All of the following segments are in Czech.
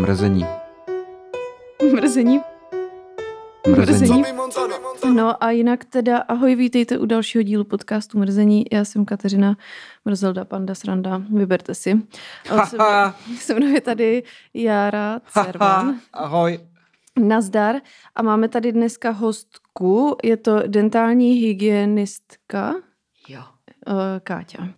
Mrzení. Mrzení. Mrzení. No a jinak teda ahoj, vítejte u dalšího dílu podcastu Mrzení. Já jsem Kateřina Mrzelda, Panda Sranda, vyberte si. A se, mnou- se mnou je tady Jára Cervan. Ahoj. Nazdar. A máme tady dneska hostku, je to dentální hygienistka. Jo. Uh, Káťa.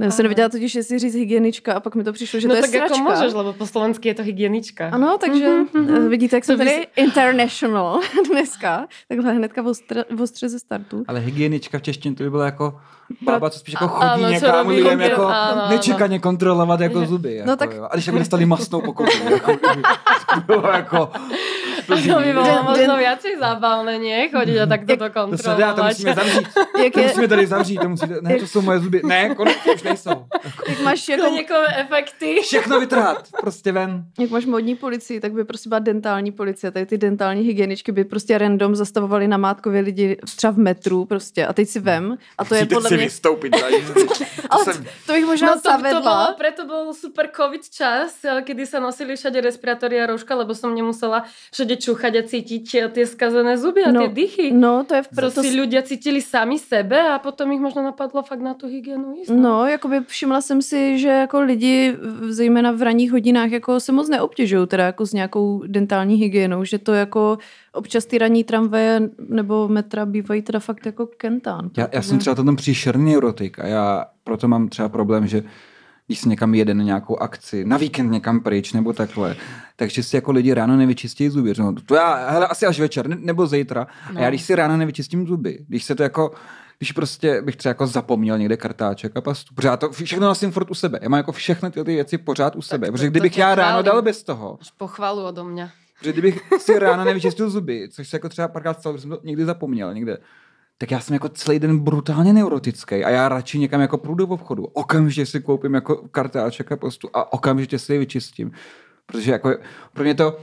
Já jsem nevěděla totiž, jestli říct hygienička a pak mi to přišlo, že no to je tak sračka. jako můžeš, lebo po slovensky je to hygienička. Ano, takže mm-hmm. vidíte, jak jsem To by tady international dneska. Takhle hnedka v, ostre, v ostře ze startu. Ale hygienička v češtině to by bylo jako bába, co spíš jako chodí Ano, co někam robí lidem jako ano, ano. nečekaně kontrolovat jako zuby. Jako, tak- jo. A když jako dostali masnou pokutu. Jako, bylo jako... To by bylo Den- možno den- viacej zábavné, nie? Chodit a takto to To se dá, to musíme zavřít. Jak, To je, musíme tady zavřít, to musíte, ne, to jsou moje zuby. Ne, konec už nejsou. jak, máš jako, Skleníkové efekty. Všechno vytrhat, prostě ven. jak máš modní policii, tak by prostě byla dentální policie. Tady ty dentální hygieničky by prostě random zastavovaly na Mátkově lidi třeba v metru prostě. A teď si vem. A to je podle si mě... vystoupit. To Ale jsem, to bych možná No to, to zavedla. bolo, preto bol super covid čas, eh, kedy sa nosili všade respirátory a rouška, lebo som nemusela všade čúchať a cítiť tie skazené zuby a No, tie dychy. No, to je v To proto... si ľudia cítili sami sebe a potom ich možno napadlo fakt na tu hygienu ísť. No, jakoby všimla jsem si, že jako lidi, v- zejména v ranních hodinách, jako se moc neobtěžují teda jako s nějakou dentální hygienou, že to jako občas ty ranní tramvaje nebo metra bývají teda fakt jako kentán. já, já jsem třeba ten příšerný neurotik a já proto mám třeba problém, že když si někam jede na nějakou akci, na víkend někam pryč nebo takhle, takže si jako lidi ráno nevyčistí zuby. No, to já, hele, asi až večer, ne, nebo zítra. No. A já když si ráno nevyčistím zuby, když se to jako, když prostě bych třeba jako zapomněl někde kartáček a pastu, já to všechno nosím furt u sebe. Já mám jako všechny ty, ty věci pořád u sebe, to- protože to kdybych já ráno dal bez toho, Až pochvalu odo mňa. Protože kdybych si ráno nevyčistil zuby, což se jako třeba párkrát stalo, jsem to někdy zapomněl někde, tak já jsem jako celý den brutálně neurotický a já radši někam jako průjdu v obchodu. Okamžitě si koupím jako kartáček a postu a okamžitě si je vyčistím. Protože jako pro mě to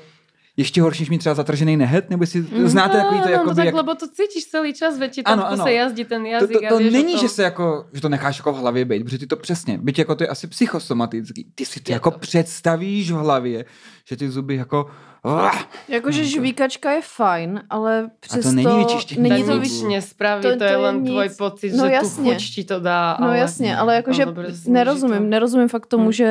ještě horší, než mít třeba zatržený nehet, nebo si znáte takový to, no, jako no, tak, jak... lebo to cítiš celý čas, veď ti tam Ano, ano. jazdí ten To, jazyk to, a to vieš o není, tom. že se jako, že to necháš jako v hlavě být, protože ty to přesně, byť jako to je asi psychosomatický, ty si to Je jako to. představíš v hlavě, že ty zuby jako Jakože žvíkačka je fajn, ale přesto... není vyčištění není to to zubů. vyč... nič nespraví, to- to, to je len nic. tvoj pocit, No že jasně. tu chuť ti to dá. No ale... jasně, ale jakože No, sníží nerozumím, to. nerozumím fakt tomu, Hm. že...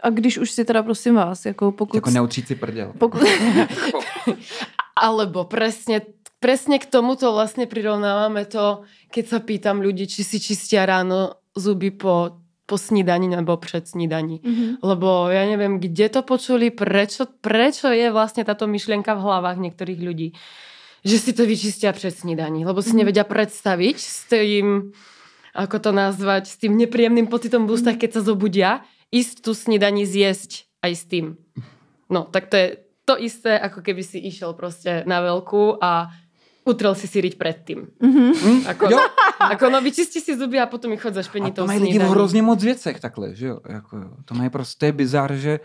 A když už si teda prosím vás, jako pokud... jako neutřít si prděl. pokud Alebo presne, presne k tomuto vlastne prirovnávame to, keď sa pýtam ľudí, či si čistia ráno zuby po, po snídaní nebo před snídaní. Mhm. Lebo ja neviem, kde to počuli, prečo, prečo je vlastne táto myšlienka v hlavách niektorých ľudí, že si to vyčistia před snídaní, lebo si Mhm. nevedia predstaviť s tým, ako to nazvať, s tým nepríjemným pocitom v ústach, keď sa zobudia, ísť tu snídaní zjesť aj s tým. No, tak to je to isté, ako keby si išiel proste na veľkú a utrel si si riť predtým. Mhm. Ako, Jo, ako no, vyčisti si zuby a potom ich chod za a špenitou to mají lidi v hrozně moc věcech takhle, že jo? Jako. To mají prostě bizar, že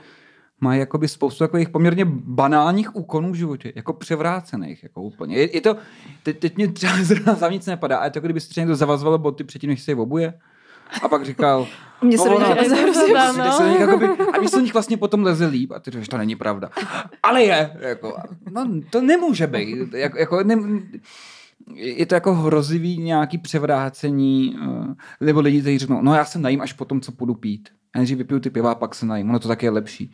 mají jakoby spoustu takových poměrně banálních úkonů v životě, jako převrácených, jako úplně. Je, je to, teď, teď mě třeba zrovna za nic nepadá, a je to, jako kdyby třeba někdo zavazoval boty předtím, než se je obuje. A pak říkal, Mně se "No, do nich Teď no. se do a nich vlastně potom leze líp a ty říkáš, to není pravda. Ale je, jako, no to nemůže být. Jako, jako, ne, je to jako hrozivý nějaký převrácení, eh, nebo lidi, kteří řeknou, no já se najím až potom, co půjdu pít. Já nejdřív vypiju ty piva a pak se najím, ono to taky je lepší.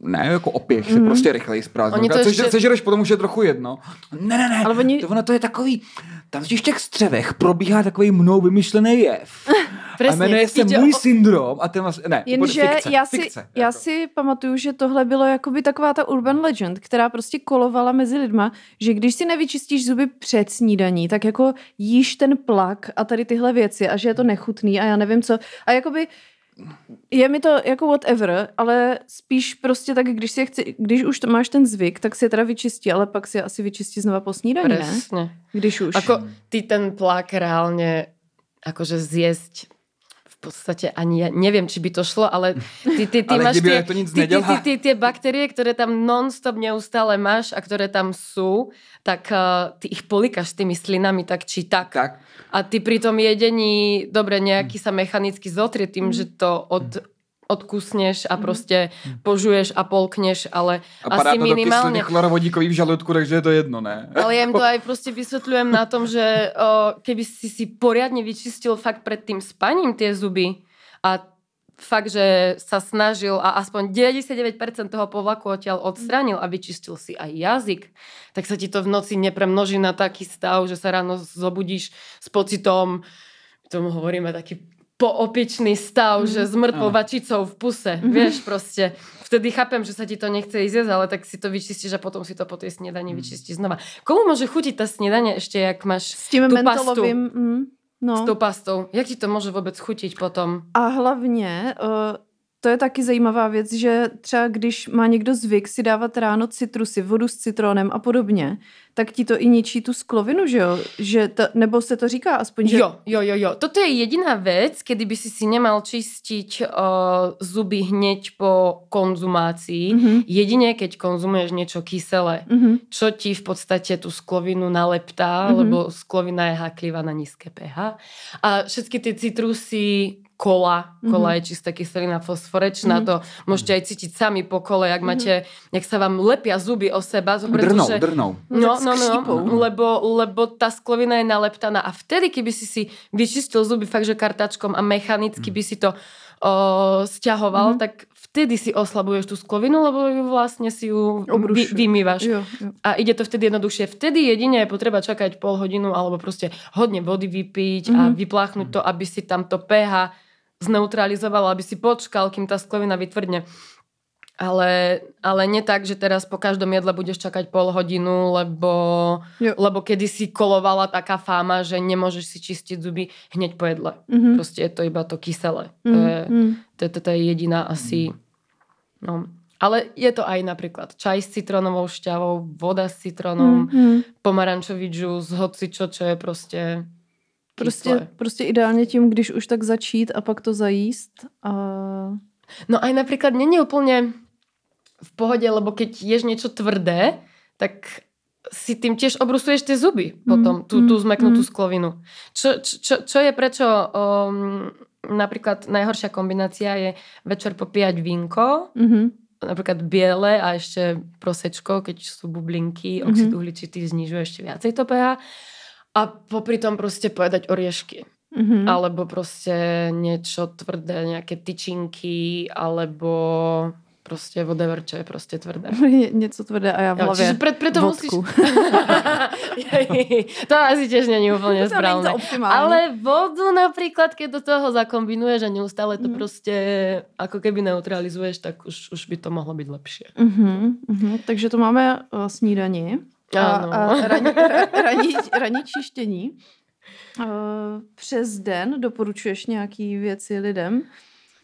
Ne, jako opěch se prostě rychleji zprázdní. Což, ještě- sežereš potom už je trochu jedno. Ne, ne, ne, Ale oni- to, ono to je takový, tam v těch střevech probíhá takový mnou vymyšlený jev. A Presne, jmenuje se můj o- syndrom a ten vlastně, ne, Jenže fikce, já, si, fikce, já jako. si pamatuju, že tohle bylo jakoby taková ta urban legend, která prostě kolovala mezi lidma, že když si nevyčistíš zuby před snídaní, tak jako jíš ten plak a tady tyhle věci a že je to nechutný a já nevím co. A jakoby je mi to jako whatever, ale spíš prostě tak, když, si chci, když už to máš ten zvyk, tak si je teda vyčistí, ale pak si je asi vyčistí znova po snídaní, ne? Když už. Ako ty ten plak reálne akože zjesť v podstate ani ja neviem, či by to šlo, ale ty, ty, ty Ale máš tie, to nic ty, ty, ty, ty, tie bakterie, ktoré tam non-stop neustále máš a ktoré tam sú, tak uh, ty ich polikáš tými slinami tak či tak. Tak. A ty pri tom jedení, dobre, nejaký sa mechanicky zotrie tým, že to od odkusneš a prostě požuješ a polkneš, ale A padá asi to do minimálně... kyseliny chlorovodíkový v žaludku, takže je to jedno, ne? Ale ja im to aj proste vysvetľujem na tom, že o, keby si si poriadne vyčistil fakt pred tým spaním tie zuby a fakt, že sa snažil a aspoň 99% toho povlaku odtiaľ odstranil a vyčistil si aj jazyk, tak sa ti to v noci nepremnoží na taký stav, že sa ráno zobudíš s pocitom, tomu hovoríme taký poopičný stav, mm. že s Áno. vačicou v puse. Mm. Vieš proste. Vtedy chápem, že sa ti to nechce ísť ale tak si to vyčistíš a potom si to po tej sniedani Mm. vyčistíš znova. Komu môže chutiť tá sniedanie ešte, jak máš S tím tu mentolovým... Mm, no. s tou pastou? Jak ti to môže vôbec chutiť potom? A hlavně, uh, to je taky zajímavá věc, že třeba když má někdo zvyk si dávat ráno citrusy, vodu s citronem a podobně, tak ti to i ničí tu sklovinu, že jo? Že to, nebo se to říká aspoň, že... Jo, jo, jo, jo. Toto je jediná vec, kedy by si si nemal čistiť uh, zuby hneď po konzumácii. Mhm. Jedine, keď konzumuješ niečo kyselé. Mhm. čo ti v podstate tú sklovinu naleptá, Mhm. mm-hmm. lebo sklovina je háklivá na nízke pH. A všetky tie citrusy, kola, kola Mhm. je čistá kyselina fosforečná, Mhm. to môžete aj cítiť sami po kole, jak máte, jak sa vám lepia zuby o seba, Drnou, pretože... drnou. No, no, no, skřípou. lebo, lebo tá sklovina je naleptaná a vtedy, keby si si vyčistil zuby fakt, že kartačkom a mechanicky by si to o, stiahoval, Mhm. tak vtedy si oslabuješ tú sklovinu, lebo ju vlastne si ju vy, vymývaš. Jo, jo. A ide to vtedy jednoduchšie. Vtedy jedine je potreba čakať pol hodinu alebo proste hodne vody vypiť a Mhm. vypláchnuť to, aby si tam to pH zneutralizoval, aby si počkal, kým tá sklovina vytvrdne. Ale, ale nie tak, že teraz po každom jedle budeš čakať pol hodinu, lebo, Jo. lebo kedysi kolovala taká fáma, že nemôžeš si čistiť zuby hneď po jedle. Mhm. Proste je to iba to kyselé. To Mhm. je, to, to, to je jediná asi... No. Ale je to aj napríklad čaj s citronovou šťavou, voda s citronom, Mhm. pomarančový džus, hoci čo, čo je prostě Prostě, prostě ideálně tím, když už tak začít a pak to zajíst. A... No aj napríklad není úplne v pohode, lebo keď ješ niečo tvrdé, tak si tým tiež obrusuješ tie zuby potom, tú, tú mm, zmeknutú mm. sklovinu. Čo, čo, čo je prečo um, napríklad najhoršia kombinácia je večer popíjať vínko, Mhm. napríklad biele a ešte prosečko, keď sú bublinky, Mhm. oxid uhličitý znižuje ešte viacej to pH. A popri tom proste pojedať oriešky. Mhm. Alebo proste niečo tvrdé, nejaké tyčinky, alebo proste whatever, čo je proste tvrdé. Ně- Něco tvrdé a já v Jo, hlavě čiže pre, preto vodku. musíš... to asi tiež není to optimální. Ale vodu napríklad, keď do toho zakombinuješ a neustále to Mhm. proste ako keby neutralizuješ, tak už, už by to mohlo byť lepšie. Mhm, mhm. Takže to máme uh, snídani a, a raní, ra, raní, raní čištění. Přes den doporučuješ nějaký věci lidem?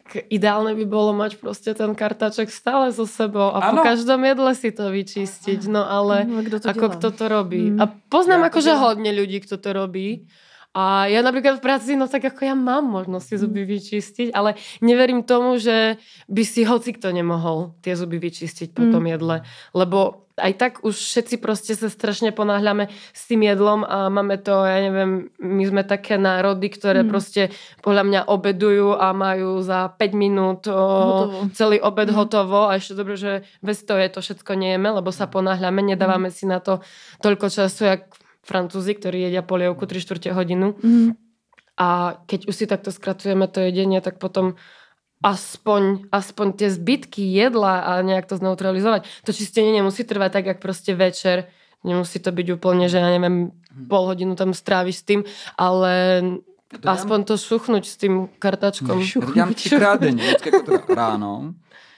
Tak ideálne by bolo mať proste ten kartaček stále so sebou a Áno. po každom jedle si to vyčistiť. No ale No, kdo to ako dělá? kto to robí. Mm. A poznám Ja to akože dělám. hodne ľudí, kto to robí. A ja napríklad v práci, no tak ako ja mám možnosť si zuby vyčistiť, ale neverím tomu, že by si hoci kto nemohol tie zuby vyčistiť po Mm. tom jedle. Lebo aj tak už všetci proste sa strašne ponáhľame s tým jedlom a máme to, ja neviem, my sme také národy, ktoré Mm. proste podľa mňa obedujú a majú za 5 minút o, Hotovo. celý obed Mm. hotovo a ešte dobre, že bez toho je to všetko nejeme, lebo sa ponáhľame, nedávame si na to toľko času, jak Francúzi, ktorí jedia polievku 3 čtvrte hodinu. Mhm. A keď už si takto skracujeme to jedenie, tak potom aspoň, aspoň tie zbytky jedla a nejak to zneutralizovať. To čistenie nemusí trvať tak, jak proste večer. Nemusí to byť úplne, že ja neviem, pol hodinu tam stráviš s tým, ale to aspoň to šuchnuť s tým kartačkom. Já to dělám třikrát denně, vždycky jako teda ráno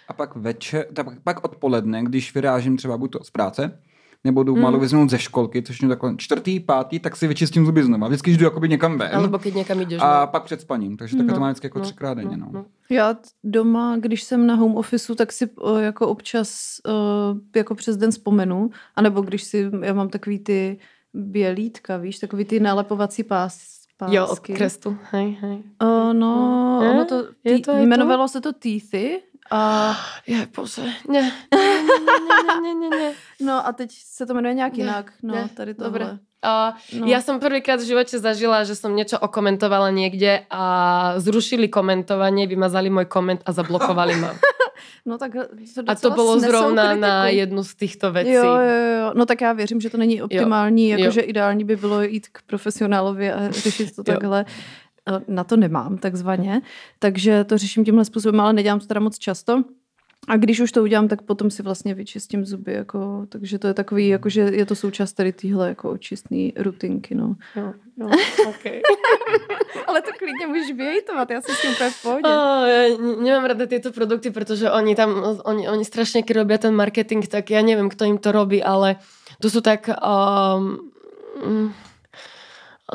a pak večer, tak pak odpoledne, když vyrážím třeba buď to z práce, nebo jdu Mm. malou vyznout ze školky, což je takové čtvrtý, pátý, tak si vyčistím zuby znova. Vždycky, když jdu jakoby někam ven Alebo keď někam ideš. a no. pak před spaním. Takže takhle to No, mám vždycky jako no, třikrát denně. No. no. Já t- doma, když jsem na home officeu, tak si uh, jako občas uh, jako přes den vzpomenu. A nebo když si, já mám takový ty bělítka, víš, takový ty nalepovací pás, pásky. Jo, od krestu. Hej, hej. Uh, no, Je? ono to, Je tý, to, je to? jmenovalo se to Teethy. A, Je, bože, ne. Ne, ne, ne, ne, ne, ne. no a teď se to jmenuje nějak Ne, jinak. No, ne, tady tohle. Dobre. uh, No. ja som prvýkrát v živote zažila, že som niečo okomentovala niekde a zrušili komentovanie, vymazali môj koment a zablokovali ma. No tak to A to bylo zrovna na kritiku. jednu z týchto vecí. Jo, jo, jo. No tak já věřím, že to není optimální, jakože ideální by bylo jít k profesionálovi a řešit to Jo. takhle. Na to nemám takzvaně, takže to řeším tímhle způsobem, ale nedělám to teda moc často. A když už to udělám, tak potom si vlastně vyčistím zuby, jako, takže to je takový, jakože je to součást tady téhle jako očistný rutinky, no. Jo, jo, okay. Ale to klidně můžeš vyjejtovat, já jsem s tím úplně v pohodě. Oh, ne- nemám rada tieto produkty, pretože oni tam, oni, oni strašne keď robia ten marketing, tak ja neviem, kto im to robí, ale to sú tak... Um,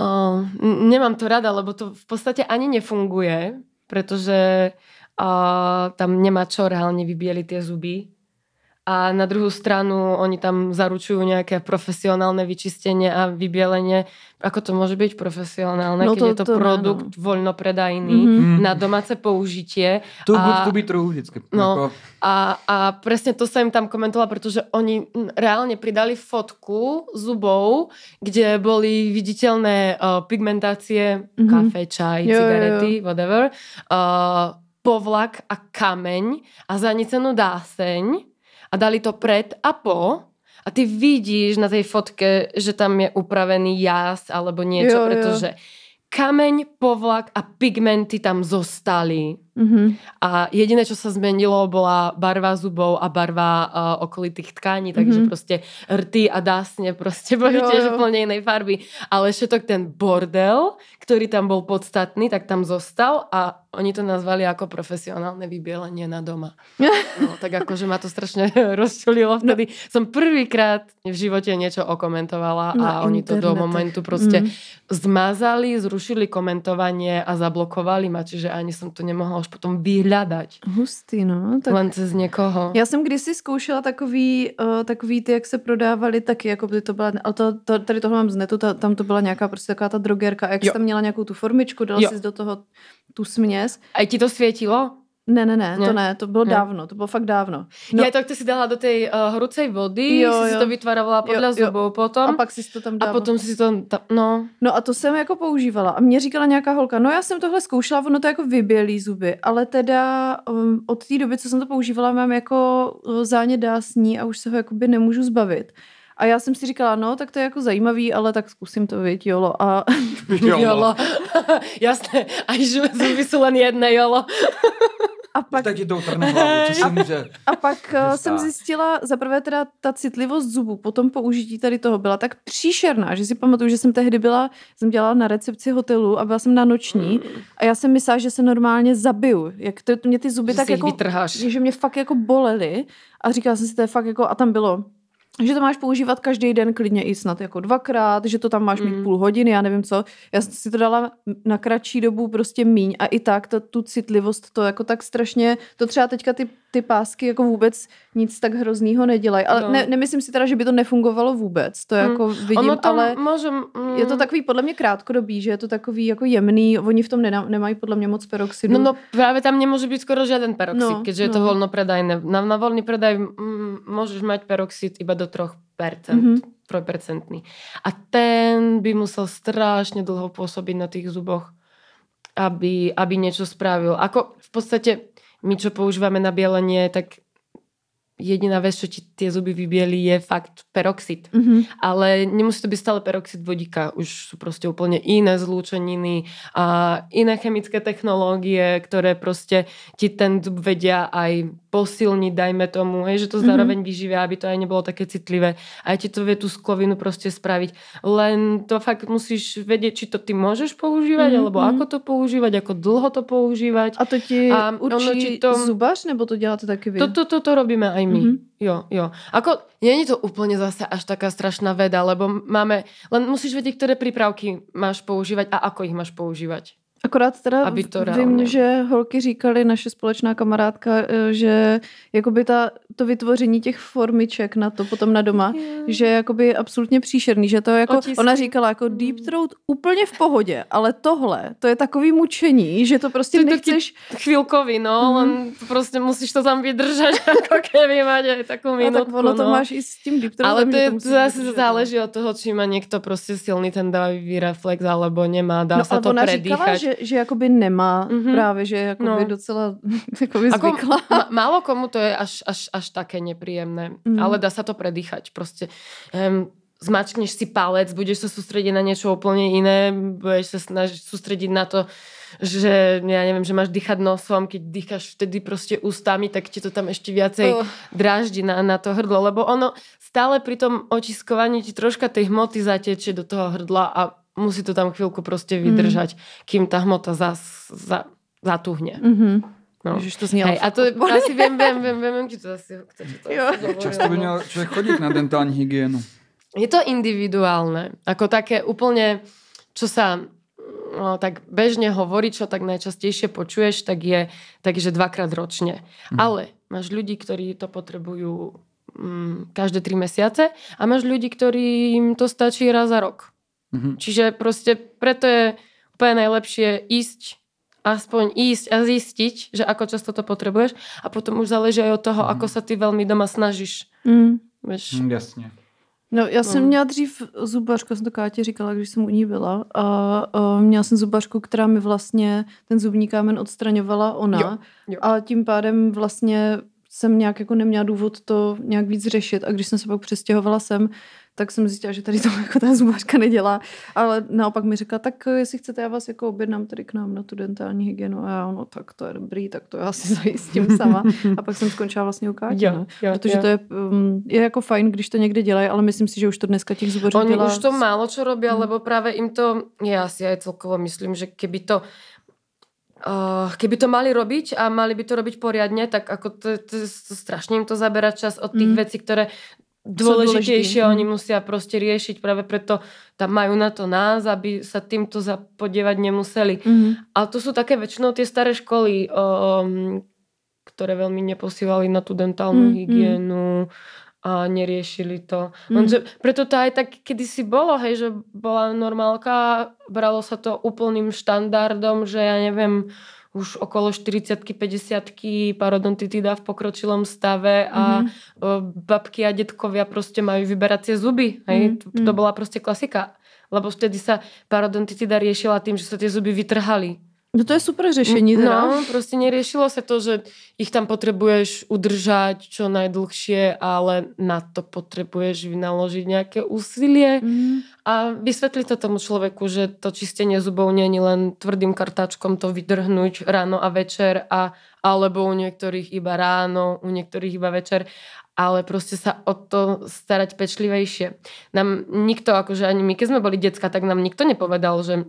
um, nemám to rada, lebo to v podstate ani nefunguje, pretože uh, tam nemá čo reálne vybieliť tie zuby. A na druhú stranu oni tam zaručujú nejaké profesionálne vyčistenie a vybielenie. Ako to môže byť profesionálne, No keď to- je to, to ne, produkt no. voľnopredajný Mhm. na domáce použitie. Tu A- good to be true vždycky. No. Jako, A, a presne to sa im tam komentovala, pretože oni reálne pridali fotku zubov, kde boli viditeľné uh, pigmentácie, Mhm. kafe, čaj, Jo, jo, jo. cigarety, whatever, uh, povlak a kameň a zanecenú dáseň a dali to pred a po a ty vidíš na tej fotke, že tam je upravený jas alebo niečo, Jo, jo. pretože kameň, povlak a pigmenty tam zostali. Mhm. A jediné, čo sa zmenilo, bola barva zubov a barva uh, okolitých tkaní, takže Mhm. proste rty a dásne proste boli tiež úplne inej farby. Ale všetok ten bordel, ktorý tam bol podstatný, tak tam zostal a oni to nazvali ako profesionálne vybielenie na doma. No, tak akože ma to strašne rozčulilo vtedy. Som prvýkrát v živote niečo okomentovala Na a oni to do internete. momentu proste Mm. zmazali, zrušili komentovanie a zablokovali ma, čiže ani som to nemohla už potom vyhľadať. Hustý, no. Tak... Len cez někoho. Já jsem kdysi zkoušela takový, uh, takový ty, jak se prodávali taky, jako by to byla, ale to, to, tady tohle mám z netu, ta, tam to byla nějaká prostě taková ta drogerka, a jak jsi Jo. tam měla nějakou tu formičku, dala Jo. jsi do toho tu směs. A ti to svietilo? Ne, ne, ne, Ne. to ne, to bylo Ne. dávno, to bylo fakt dávno. No. Ja to, ty si dala do tej uh, horúcej vody, Jo, jo, si jo. to vytvárovala podľa Jo, jo. zubov potom a pak si to tam a dával. potom si to, ta, no, No a to jsem jako používala. A mě říkala nějaká holka, no já jsem tohle zkoušela, ono to jako vybělí zuby, ale teda um, od té doby, co jsem to používala, mám jako uh, zánět dásní a už se ho jakoby nemůžu zbavit. A já jsem si říkala, no, tak to je jako zajímavý, ale tak zkusím to, viď, jolo. A, jolo. Jasné, aj že zuby sú len jedné, jolo. a pak, tak ti to utrhne hlavu, co si může. a pak Že jsem zjistila, za prvé teda ta citlivost zubů po tom použití tady toho byla tak příšerná, že si pamatuju, že jsem tehdy byla, jsem dělala na recepci hotelu a byla jsem na noční a já jsem myslela, že se normálně zabiju. Jak to, mě ty zuby Že tak jako, vytrháš. že mě fakt jako bolely a říkala jsem si, to je fakt jako, a tam bylo, že to máš používat každý den klidně i snad jako dvakrát, že to tam máš mít Mm. půl hodiny, já nevím co. Já jsem si to dala na kratší dobu prostě míň a i tak to, tu citlivost to jako tak strašně, to třeba teďka ty, ty pásky jako vůbec nic tak hroznýho nedělají. Ale No. ne, nemyslím si teda, že by to nefungovalo vůbec, to jako vidím, ono to ale môže... Mm, je to takový podle mě krátkodobý, že je to takový jako jemný, oni v tom nena, nemají podle mě moc peroxidu. No, no práve tam nemôže byť skoro žiaden peroxid, No, no, keďže je to no. voľnopredajné. Na, na voľný predaj mm, môžeš mať peroxid iba do 3%, Mhm. mm-hmm. 3%. A ten by musel strašne dlho pôsobiť na tých zuboch, aby, aby niečo spravil. Ako v podstate my, čo používame na bielenie, tak jediná vec, čo ti tie zuby vybieli, je fakt peroxid. Mhm. Ale nemusí to byť stále peroxid vodíka. Už sú proste úplne iné zlúčeniny a iné chemické technológie, ktoré proste ti ten zub vedia aj posilniť, dajme tomu, hej, že to Mhm. zároveň vyživia, aby to aj nebolo také citlivé. Aj ti to vie tú sklovinu proste spraviť. Len to fakt musíš vedieť, či to ty môžeš používať, Mhm, alebo mhm. ako to používať, ako dlho to používať. A to ti A ono určí ti to- zubař, nebo to děláte taky vy? Toto to, to robíme aj my. Mhm. Jo, jo. Ako, není to úplne zase až taká strašná veda, lebo máme, len musíš vedieť, ktoré prípravky máš používať a ako ich máš používať. Akorát teda Aby to vím, že holky říkali, naše společná kamarádka, eh, že jakoby ta to vytvoření těch formiček na to potom na doma, že je jakoby absolutně příšerný, že to jako, Otisky. ona říkala jako deep throat úplně v pohodě, ale tohle, to je takový mučení, že to prostě To je nechceš, Chvíľkový, no, Mhm. len proste musíš to tam vydržať, ako keby takú a minútku, tak ono to no. máš i s tím deep throatem, Ale to, že je, to zase vydržet, no. záleží od toho, či má niekto proste silný ten davivý reflex, alebo nemá, dá No a to ona říkala, predýchať. Že, že jakoby nemá Mhm. právě, že jakoby No. docela jakoby Ako, zvykla. ma, málo komu to je až, až, až také nepríjemné, Mhm. ale dá sa to predýchať. Proste um, zmačkneš si palec, budeš sa sústrediť na niečo úplne iné, budeš sa snažiť sústrediť na to, že ja neviem, že máš dýchať nosom, keď dýcháš vtedy proste ústami, tak ti to tam ešte viacej Oh. dráždi na, na to hrdlo, lebo ono stále pri tom očiskovaní ti troška tej hmoty zatečie do toho hrdla a musí to tam chvíľku proste vydržať, kým tá hmota zas, za, zatuhne. Mhm. No. Ježiš, to znělo. Hej, a to je, asi viem, viem, viem, viem, viem, ti to asi, ti to Jo. Často by měl člověk chodit na dentální hygienu. Je to individuálne. Ako také úplne, čo sa no, tak bežne hovorí, čo tak najčastejšie počuješ, tak je takže dvakrát ročne. Mhm. Ale máš ľudí, ktorí to potrebujú mm, každé tri mesiace a máš ľudí, ktorým to stačí raz za rok. Mhm. Čiže proste preto je úplne najlepšie ísť aspoň ísť a zistiť, že ako často to potrebuješ a potom už záleží aj od toho, Mhm. ako sa ty veľmi doma snažíš. Mm. Vieš, Hm, jasně. No, já jsem No. měla dřív zubařku, jsem to Kátě říkala, když jsem u ní byla. A, a měla jsem zubařku, která mi vlastně ten zubní kámen odstraňovala ona. Jo, jo. A tím pádem vlastně jsem nějak jako neměla důvod to nějak víc řešit. A když jsem se pak přestěhovala sem, tak jsem zjistila, že tady to jako ta zubařka nedělá. Ale naopak mi řekla, tak jestli chcete, já vás jako objednám tady k nám na tu dentální hygienu. A já, no tak to je dobrý, tak to já si zajistím sama. A pak jsem skončila vlastně u Kátě. Jo, no. jo, Protože jo. to je, um, je jako fajn, když to někde dělají, ale myslím si, že už to dneska těch zubařů Oni dělá. už to málo čo robia, Mm. lebo práve im to, ja si aj celkovo myslím, že keby to Uh, keby to mali robiť a mali by to robiť poriadne, tak ako to, to, to strašne im to zabera čas od tých Mm. vecí, ktoré dôležitejšie Mm. oni musia proste riešiť, práve preto tam majú na to nás, aby sa týmto zapodievať nemuseli. Mhm. Ale to sú také väčšinou tie staré školy, um, ktoré veľmi neposívali na tú dentálnu Mm, mm. A neriešili to. Mm. Lenže preto to aj tak kedysi bolo, hej, že bola normálka, bralo sa to úplným štandardom, že ja neviem, už okolo 40 50 parodontitida v pokročilom stave a Mhm. o, babky a detkovia proste majú vyberacie zuby. Hej? Mm, To, to mm. bola proste klasika. Lebo vtedy sa parodontitida riešila tým, že sa tie zuby vytrhali. No to je super řešení teda. No, proste neriešilo sa to, že ich tam potrebuješ udržať čo najdlhšie, ale na to potrebuješ vynaložiť nejaké úsilie Mhm. a vysvetliť to tomu človeku, že to čistenie zubov je len tvrdým kartáčkom to vydrhnúť ráno a večer a alebo u niektorých iba ráno, u niektorých iba večer ale proste sa o to starať pečlivejšie. Nám nikto, akože ani my, keď sme boli decka, tak nám nikto nepovedal, že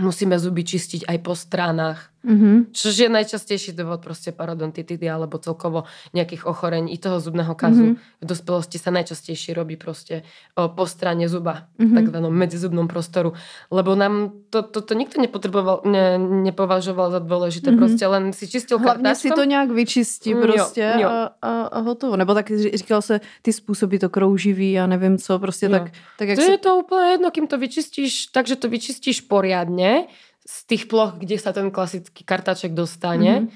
musíme zuby čistiť aj po stranách. Mhm. Čo je najčastejší dôvod proste parodontitidy alebo celkovo nejakých ochorení i toho zubného kazu. Mhm. V dospelosti sa najčastejšie robí proste o, po strane zuba, Mhm. takzvanom medzizubnom prostoru. Lebo nám to, to, to nikto nepotreboval, ne, nepovažoval za dôležité. Mhm. Proste len si čistil Hlavně si kartáčkom. to nějak vyčistí Mm, jo, prostě jo. A, a, a hotovo. Nebo tak říkal se ty způsoby to krouživý, já nevím co, prostě Jo. tak, tak jak To se... je to úplne jedno, kým to vyčistíš, takže to vyčistíš poriadne z tých ploch, kde sa ten klasický kartáček dostane Mhm.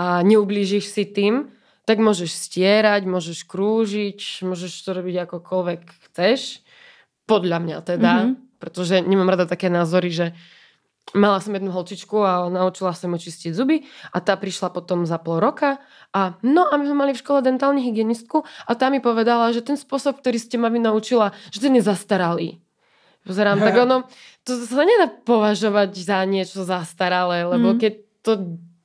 a neublížiš si tým, tak môžeš stierať, môžeš krúžiť, môžeš to robiť akokoľvek chceš. Podľa mňa teda, Mhm. pretože nemám rada také názory, že mala som jednu holčičku a naučila som ju čistiť zuby a tá prišla potom za pol roka a no a my sme mali v škole dentálnu hygienistku a tá mi povedala, že ten spôsob, ktorý ste ma vy naučila, že ten je zastaralý. Pozerám, tak ono, to sa nedá považovať za niečo zastaralé, lebo Mm. keď to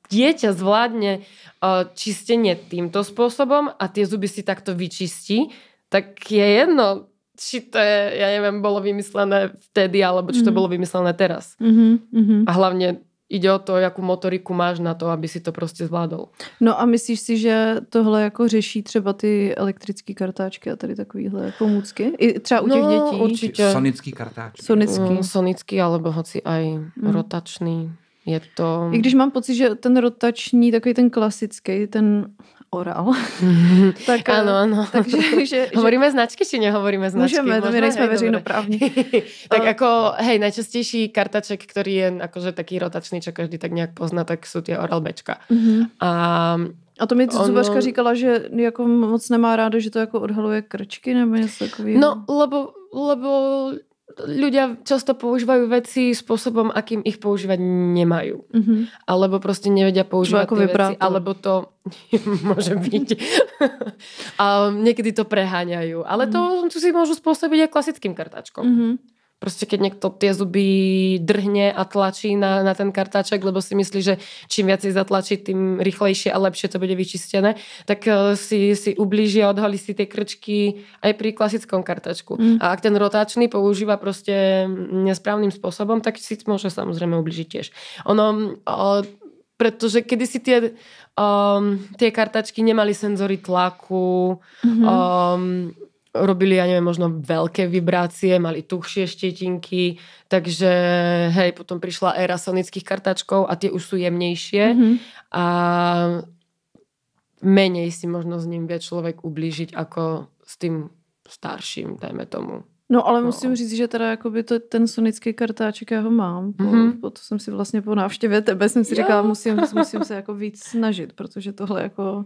dieťa zvládne uh, čistenie týmto spôsobom a tie zuby si takto vyčistí, tak je jedno, či to je, ja neviem, bolo vymyslené vtedy, alebo či to Mhm. bolo vymyslené teraz. Mhm, mhm. A hlavne ide o to, jakú motoriku máš na to, aby si to prostě zvládol. No a myslíš si, že tohle jako řeší třeba ty elektrické kartáčky a tady takovýhle pomůcky? I třeba u těch No, dětí? určitě. Sonický kartáč. Sonický. Mm, sonický alebo hoci aj Mm. rotačný. Je to... I když mám pocit, že ten rotační, takový ten klasický, ten oral, tak, Áno, áno. takže, že, Hovoríme značky, či nehovoríme značky? Můžeme, to my nejsme veřejnoprávní. tak Ale- ako, hej, najčastejší kartaček, ktorý je akože taký rotačný, čo každý tak nejak pozná, tak sú tie Oral Bčka. Mhm. A A to mi Ono- zubařka říkala, že jako moc nemá ráda, že to jako odhaluje krčky nebo něco takového. no, lebo, lebo ľudia často používajú veci spôsobom, akým ich používať nemajú. Mhm. Alebo proste nevedia používať ako tie veci, alebo to môže byť. a niekedy to preháňajú. Ale to, to si môžu spôsobiť aj klasickým kartáčkom. Mhm. Proste keď niekto tie zuby drhne a tlačí na, na ten kartáček, lebo si myslí, že čím viacej zatlačí, tým rýchlejšie a lepšie to bude vyčistené, tak eh, si, si ublíži a odhalí si tie krčky aj pri klasickom kartačku. Mm. A ak ten rotačný používa proste nesprávnym spôsobom, tak si môže samozrejme ubližiť tiež. Ono, eh, pretože kedysi tie, um, tie kartačky nemali senzory tlaku, Mhm. um, robili, ja neviem, možno veľké vibrácie, mali tuhšie štetinky, takže hej, potom prišla éra sonických kartačkov a tie už sú jemnejšie Mhm. a menej si možno s ním vie človek ublížiť ako s tým starším, dajme tomu. No ale No. musím říct, že teda jakoby to, ten sonický kartáček, já ho mám. Po, Mhm. po to jsem si vlastně po návštěvě tebe jsem si říkala, musím, musím se jako víc snažit, protože tohle jako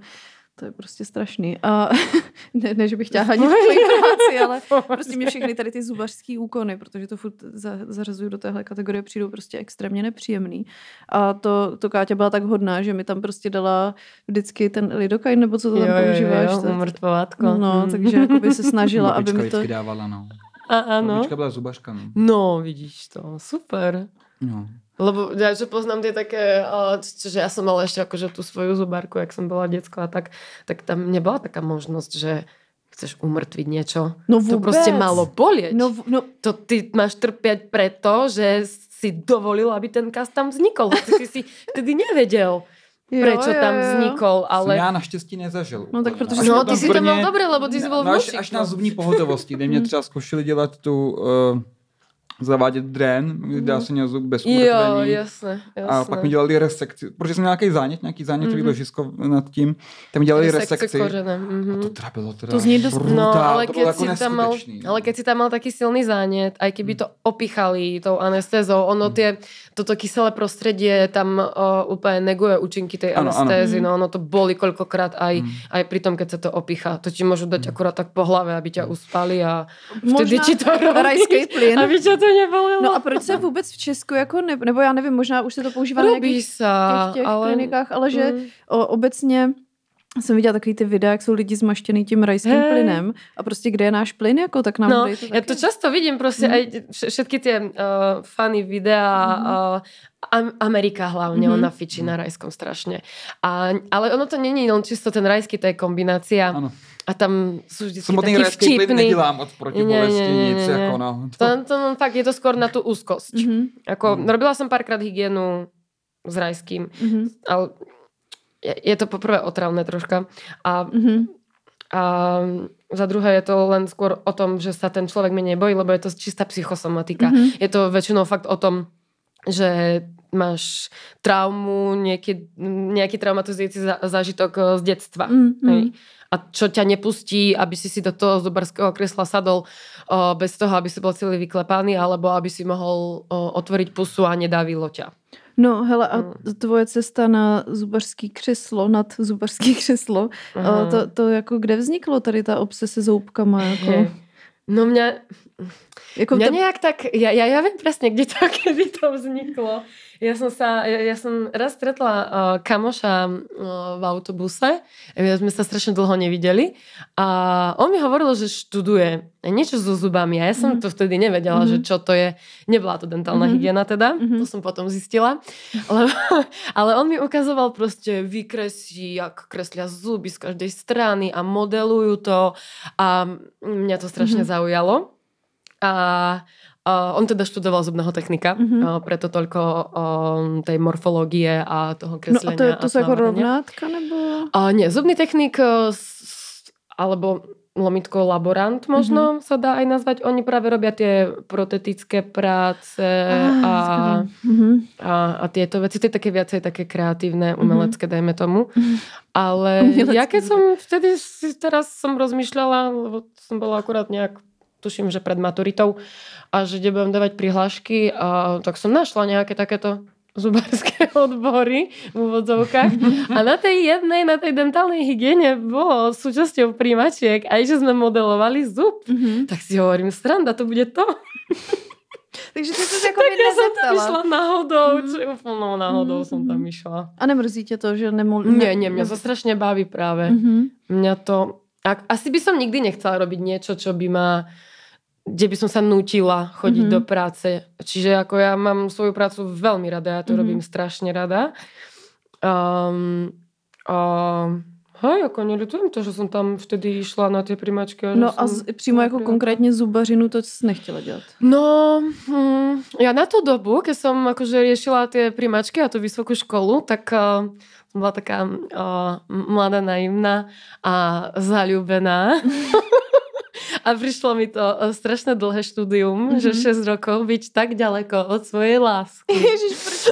to je prostě strašný. A ne, ne že bych chtěla hanit informaci, ale prostě mě všechny tady ty zubařský úkony, protože to furt za, zařazuju do téhle kategorie, přijdou prostě extrémně nepříjemný. A to, to Káťa byla tak hodná, že mi tam prostě dala vždycky ten lidokain, nebo co to tam používáš. jo, to- umrtvovátko. No, Mm. takže jakoby se snažila, aby Babička mi to... vždycky dávala, no. A. Babička byla zubařka, no. No, vidíš to, super. no. Lebo ja, čo poznám tie také, čiže ja som mala ešte akože tú svoju zubárku, jak som bola a tak, tak tam nebola taká možnosť, že chceš umrtviť niečo. No To vůbec. proste malo bolieť. No, no To ty máš trpieť preto, že si dovolil, aby ten kas tam vznikol. Ty si si vtedy nevedel, jo, prečo jo, tam jo. vznikol, Ale... Jsem já naštěstí nezažil. No tak protože Až No, tam ty si to mal Brně- dobre, lebo ty si bol v až, až na zubní pohotovosti, kde mě třeba zkoušeli dělat tu uh, zavádět drén, kde já jsem měl zub bez Jo, umrtvení. jasné, jasné. A pak mi dělali resekci, protože jsem měl nějaký zánět, nějaký zánětový Mhm. mm-hmm. ložisko nad tím, tam mi dělali resekci. kořene. mhm. To teda bylo teda To zní dost- brutál, No, ale to bylo keď, jako si tam mal, no. ale keď si tam mal taký silný zánet, aj keby to opichali tou anestézou, ono tie, toto kyselé prostredie tam o, úplne neguje účinky tej áno. anestézy, Mhm. no ono to boli koľkokrát aj, Mm. aj pri tom, keď sa to opicha. To ti môžu dať akurát tak po hlave, aby ťa uspali a vtedy možná ti to robí, rajský plyn. aby ťa to nebolelo. No a proč se vůbec v Česku jako ne, nebo já nevím, možná už se to používá na nějakých sa, těch, těch ale... klinikách, ale že Mm. o, obecně jsem viděla takový ty videa, jak jsou lidi zmaštěný tím rajským Hej. plynem a prostě kde je náš plyn, jako tak nám No, dejte ja to často vidím proste Mhm. aj vš- všetky tie uh, funny videá, Mhm. uh, Am- Amerika hlavne, Mhm. ona fičí na rajskom strašne. A, ale ono to není len čisto ten rajský, to je kombinácia. Ano. A tam sú vždy Samotný rajský plyn vtipní. nedělám od protibolesti Ne, ne, ne, nic, ne, jako no. To, to no, fakt je to skôr na tú úzkosť. Mhm, Ako, Mhm. robila som párkrát hygienu s rajským, mhm, ale je, je to poprvé otravné troška. A mhm. A za druhé je to len skôr o tom, že sa ten človek menej bojí, lebo je to čistá psychosomatika. Mhm. Je to väčšinou fakt o tom, že máš traumu, nejaký, nejaký traumatizujúci zážitok eh, z detstva. Mm, mm. Hej. A čo ťa nepustí, aby si si do toho zubarského kresla sadol o, bez toho, aby si bol celý vyklepaný, alebo aby si mohol o, otvoriť pusu a nedávilo ťa. No hele, a Mm. tvoje cesta na zubařský křeslo, nad zubařský křeslo, Aha. a to, to jako kde vzniklo tady ta obse se zoubkama? Jako. No mňa, jako to, nejak tak, ja, ja, ja viem presne, kde to, kedy to vzniklo. Ja som sa, ja som raz stretla uh, kamoša uh, v autobuse, my sme sa strašne dlho nevideli a on mi hovoril, že študuje niečo so zubami a ja som Mhm. to vtedy nevedela, Mhm. že čo to je. Nebola to dentálna Mhm. hygiena teda, Mhm. to som potom zistila. Ale, ale on mi ukazoval proste výkresy, jak kreslia zuby z každej strany a modelujú to a mňa to strašne Mhm. zaujalo. A, a on teda študoval zubného technika, Mhm. a preto toľko o, tej morfológie a toho no kreslenia. a to, je- to a jsou jako tvárenia. rovnátka nebo? A nie, zubný technik, e, s- alebo lomitko laborant možno Mhm. mm-hmm. sa dá aj nazvať. Oni práve robia tie protetické práce Ah, a. Mhm. a, a tieto veci. To je také viacej také kreatívne, umelecké, dajme tomu. Ale Umelecké, ja keď som vtedy, si, teraz som rozmýšľala, lebo som bola akurát nejak tuším, že pred maturitou a že kde budem dávať prihlášky a tak som našla nejaké takéto zubárske odbory v úvodzovkách. A na tej jednej, na tej dentálnej hygiene bolo súčasťou príjmačiek aj, že sme modelovali zub. Mhm. Tak si hovorím, sranda, to bude to. Takže ty jsi jako Tak ja som tam išla náhodou, Mhm. či úplnou náhodou Mhm, som tam išla. A nemrzí tě to, že nemol... Nie, nie, mňa to strašne baví práve. Mhm. Mňa to... Asi by som nikdy nechcela robiť niečo, čo by ma kde by som sa nutila chodiť Mhm. mm-hmm. do práce. Čiže ako ja mám svoju prácu veľmi rada, ja to Mhm. mm-hmm. robím strašne rada. Um, a hej, ako neľutujem to, že som tam vtedy išla na tie primačky. A No a z, přímo jako prijatá. konkrétně zubařinu to jsi nechtěla dělat. No, hm, ja na tú dobu, keď som akože riešila tie primačky a tú vysokú školu, tak uh, bola taká uh, mladá, naivná a zalúbená. a prišlo mi to uh, strašné dlhé štúdium, mm-hmm. že 6 rokov byť tak ďaleko od svojej lásky. Ježiš, proč?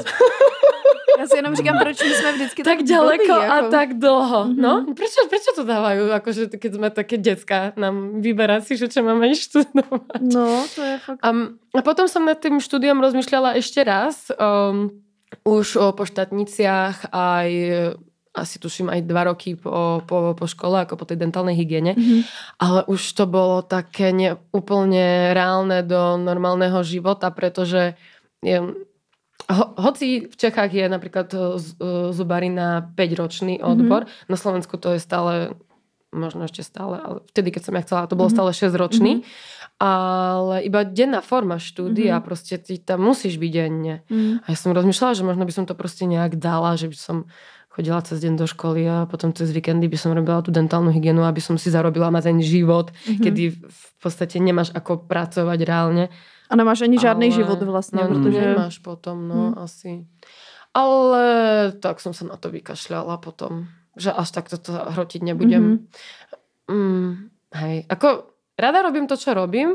Já si jenom říkám, proč my jsme vždycky tak tak ďaleko blbý, a jako. tak dlho. Mhm. No, prečo, prečo to dávajú? Akože keď sme také decka, nám vyberať si, že čo máme študovať. No, to je fakt. A, a potom som nad tým štúdiom rozmýšľala ešte raz. Um, už o, po štátniciach aj asi tuším aj dva roky po, po, po škole, ako po tej dentálnej hygiene. Mhm. Ale už to bolo také ne, úplne reálne do normálneho života, pretože je, ho, hoci v Čechách je napríklad e, z- e, zubarina 5-ročný odbor, mm-hmm. na Slovensku to je stále možno ešte stále, ale vtedy, keď som ja chcela, to bolo Mhm. stále 6-ročný, ale iba denná forma štúdia, Mhm. proste ty tam musíš byť denne. Mm. A ja som rozmýšľala, že možno by som to proste nejak dala, že by som chodila cez deň do školy a potom cez víkendy by som robila tú dentálnu hygienu, aby som si zarobila na ten život, Mhm. kedy v podstate nemáš ako pracovať reálne. A nemáš ani žádný Ale- život vlastně, no, protože... Nemáš potom, no Hm. asi. Ale tak som sa na to vykašľala potom, že až tak toto hrotiť nebudem. Mhm. Mm, hej, ako rada robím to, čo robím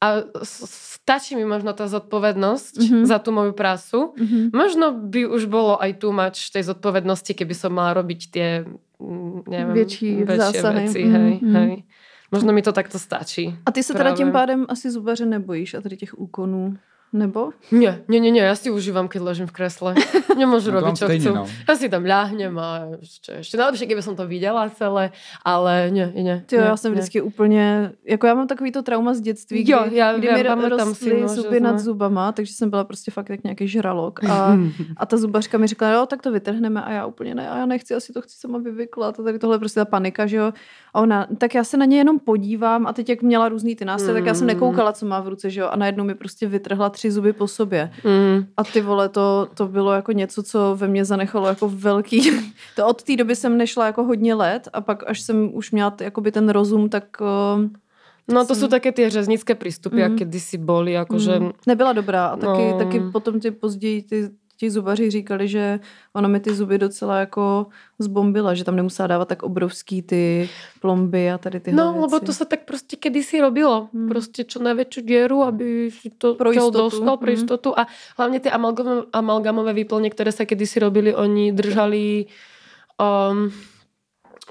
a stačí mi možno tá zodpovednosť Mhm. za tú moju prácu. Mhm. Možno by už bolo aj tu mať tej zodpovednosti, keby som mala robiť tie mm, neviem, Větší väčšie zásahy. veci. Mm, Hej, mm. hej. Možno mi to takto stačí. A ty se teda Právě. tím pádem asi zubaře nebojíš a tady těch úkonů, nebo? Nie, nie, nie, nie, ja si užívam, keď ležím v kresle. Nemôžu No robiť, čo chcú. no. Ja si tam ľahnem a ešte, ešte najlepšie, keby som to viděla celé, ale nie, nie. Ty nie, já jsem vždycky úplně, jako já mám takový to trauma z dětství, kdy, Jo, já kdy vím, mi si, rostly no, že zuby nad zubama, takže jsem byla prostě fakt jak nějaký žralok a, a ta zubařka mi řekla, jo, tak to vytrhneme a já úplně ne, a já nechci, asi to chci sama vyvyklat a tady tohle je prostě ta panika, že jo. A ona, tak já se na ně jenom podívám a teď jak měla různý ty nástroje, tak já jsem Mm. nekoukala, co má v ruce, že jo, a najednou mi prostě vytrhla tři zuby po sobě. Mm. A ty vole, to, to bylo jako něco, co ve mně zanechalo jako velký. To od té doby jsem nešla jako hodně let a pak až jsem už měla t- jakoby ten rozum, tak uh, No to sú také tie řeznické prístupy, Mhm. mm. aké si boli, akože... mm, nebyla dobrá. A taky, No. taky potom ty později ty, ti zubaři říkali, že ona mi ty zuby docela jako zbombila, že tam nemusela dávat tak obrovský ty plomby a tady tyhle No, věci. lebo to sa tak proste kedysi robilo. Mm. Proste čo najväčšiu dieru, aby si to Pro tělo istotu. dostal pre Mm. istotu. A hlavne tie amalgamové, amalgamové výplne, ktoré sa kedysi robili, oni držali... Um,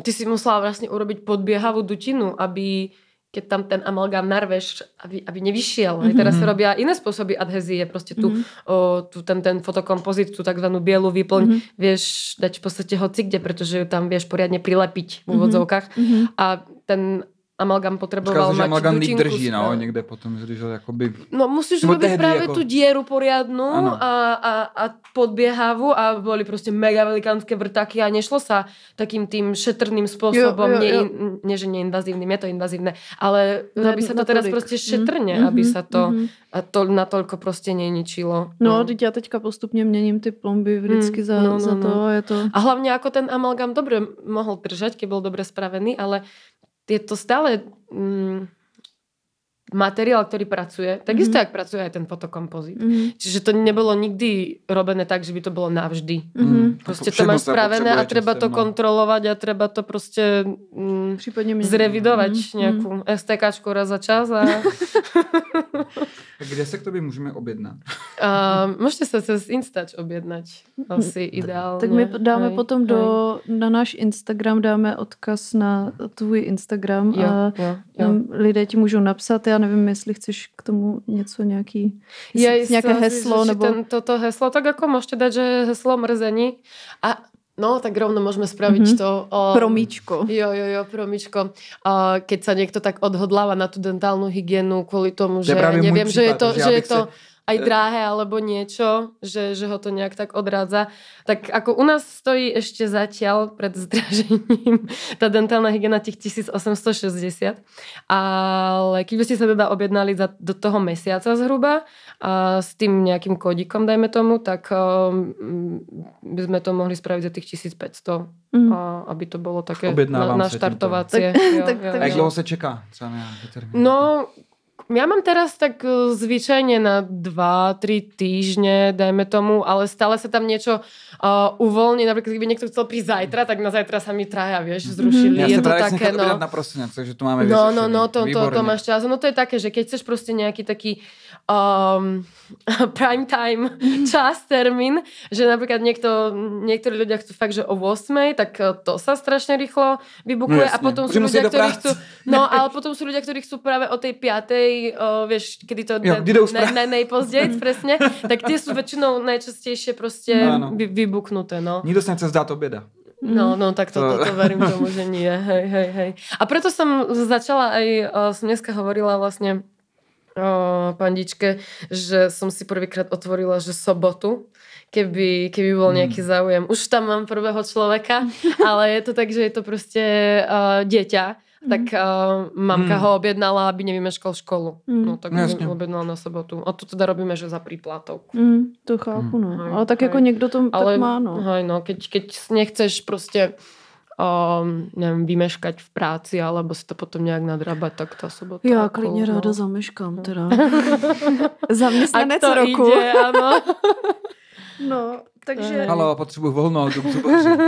ty si musela vlastne urobiť podbiehavú dutinu, aby keď tam ten amalgám narveš, aby, aby nevyšiel. Mm-hmm. Teraz sa robia iné spôsoby adhezie, proste tu, Mhm. mm-hmm. o, tu ten, ten fotokompozit, tú takzvanú bielu výplň, Mhm. mm-hmm. vieš dať v podstate hoci kde, pretože ju tam vieš poriadne prilepiť v Mhm. úvodzovkách. Mhm. A ten amalgam potreboval Říkal, že amalgam líp dutinku drží, no, správne. někde potom, když ho jakoby... No musíš Nebo robiť tehdy práve ako- tú dieru poriadnu a, a, a podbiehavú a boli proste mega velikánske vrtaky a nešlo sa takým tým šetrným spôsobom, Jo, jo, jo. in- nie že neinvazívnym, je to invazívne, ale Ne- robí sa to teraz natolik. proste šetrne, Mhm, aby mhm, sa to mhm. a to natoľko proste neničilo. No, teď já teďka postupně měním ty plomby vždycky Mm, za, no, no, za to no. a je to... A hlavne ako ten amalgam dobre mohol držať, keď bol dobre spravený, ale je to stále... Mm, materiál, ktorý pracuje, takisto jak pracuje aj ten fotokompozit. Mhm. Čiže to nebolo nikdy robené tak, že by to bolo navždy. Mhm. Prostě to Všechno máš spravené a treba to časem, no. kontrolovať a treba to prostě mm, Případně mě. zrevidovať Mhm. nějakou STKčku raz za čas a, Kde se k tobě můžeme objednat? a môžete sa cez Instač objednať. Asi ideálne. Tak my dáme Hej, potom hej. do, na náš Instagram dáme odkaz na tvůj Instagram Jo, a jo, jo. lidé ti můžou napsat, já nevím, jestli chceš k tomu něco nějaký, Ja jestli nějaké heslo, že nebo... Ten, toto heslo, tak ako môžete dať, že heslo mrzení. A no, tak rovno môžeme spraviť Mhm. to. O, Promíčko. Jo, jo, jo, promičko. A keď sa niekto tak odhodláva na tú dentálnu hygienu kvôli tomu, To že je neviem, že je to, že je to se- aj drahé alebo niečo, že, že ho to nejak tak odrádza. Tak ako u nás stojí ešte zatiaľ pred zdražením tá dentálna hygiena tých 1860, ale keď by ste sa teda objednali za, do toho mesiaca zhruba a s tým nejakým kódikom, dajme tomu, tak um, by sme to mohli spraviť za tých 1500, Mm. a, aby to bolo také Objednávám na, se naštartovacie. Tak- jo, tak- jo, tak- A jak jo. dlouho se čeká? Třeba na termín? No, ja mám teraz tak eh, zvyčajne na 2-3 týždne, dajme tomu, ale stále sa tam niečo uh, uvoľní. Napríklad, keby niekto chcel prísť zajtra, tak na zajtra sa mi traja, vieš, zrušili. Já Je to také, no. na prosinec, takže to máme No, no, vyřešený. no, to, to, to máš čas. No to je také, že keď chceš proste nejaký taký um, prime time čas, termín, že napríklad niekto, niektorí ľudia chcú fakt, že o 8, tak eh, to sa strašne rýchlo vybukuje No a potom sú ľudia, ktorí chcú, no ale potom sú ľudia, ktorí chcú práve o tej 5, uh, vieš, kedy to Jo, ne, nejpozději, presne, tak tie sú väčšinou najčastejšie proste Áno. vy, vybuknuté, no. Nikdo se nechce zdát oběda. No, no, tak to, to, To- to verím tomu, že nie. Hej, hej, hej. A preto som začala aj, uh, som dneska hovorila vlastne uh, pandičke, že som si prvýkrát otvorila, že sobotu, keby, keby bol nejaký záujem. Už tam mám prvého človeka, ale je to tak, že je to proste uh, dieťa, tak uh, mamka Mm. ho objednala, aby nevymeškal školu. Mm. No tak ho objednala na sobotu. A to teda robíme, že za príplatok. Mm, to chápu, no. Hej, Ale tak jako hej. někdo to Ale, tak má, no. Hej, no keď, keď nechceš prostě um, nevím, vymeškať v práci, alebo si to potom nějak nadrábať, tak ta sobota. Já jako, klidně ráda no. zameškám No. teda. Zaměstnanec to roku. ide, áno. No, takže... Hej. Halo, potřebuji volno, zubaři.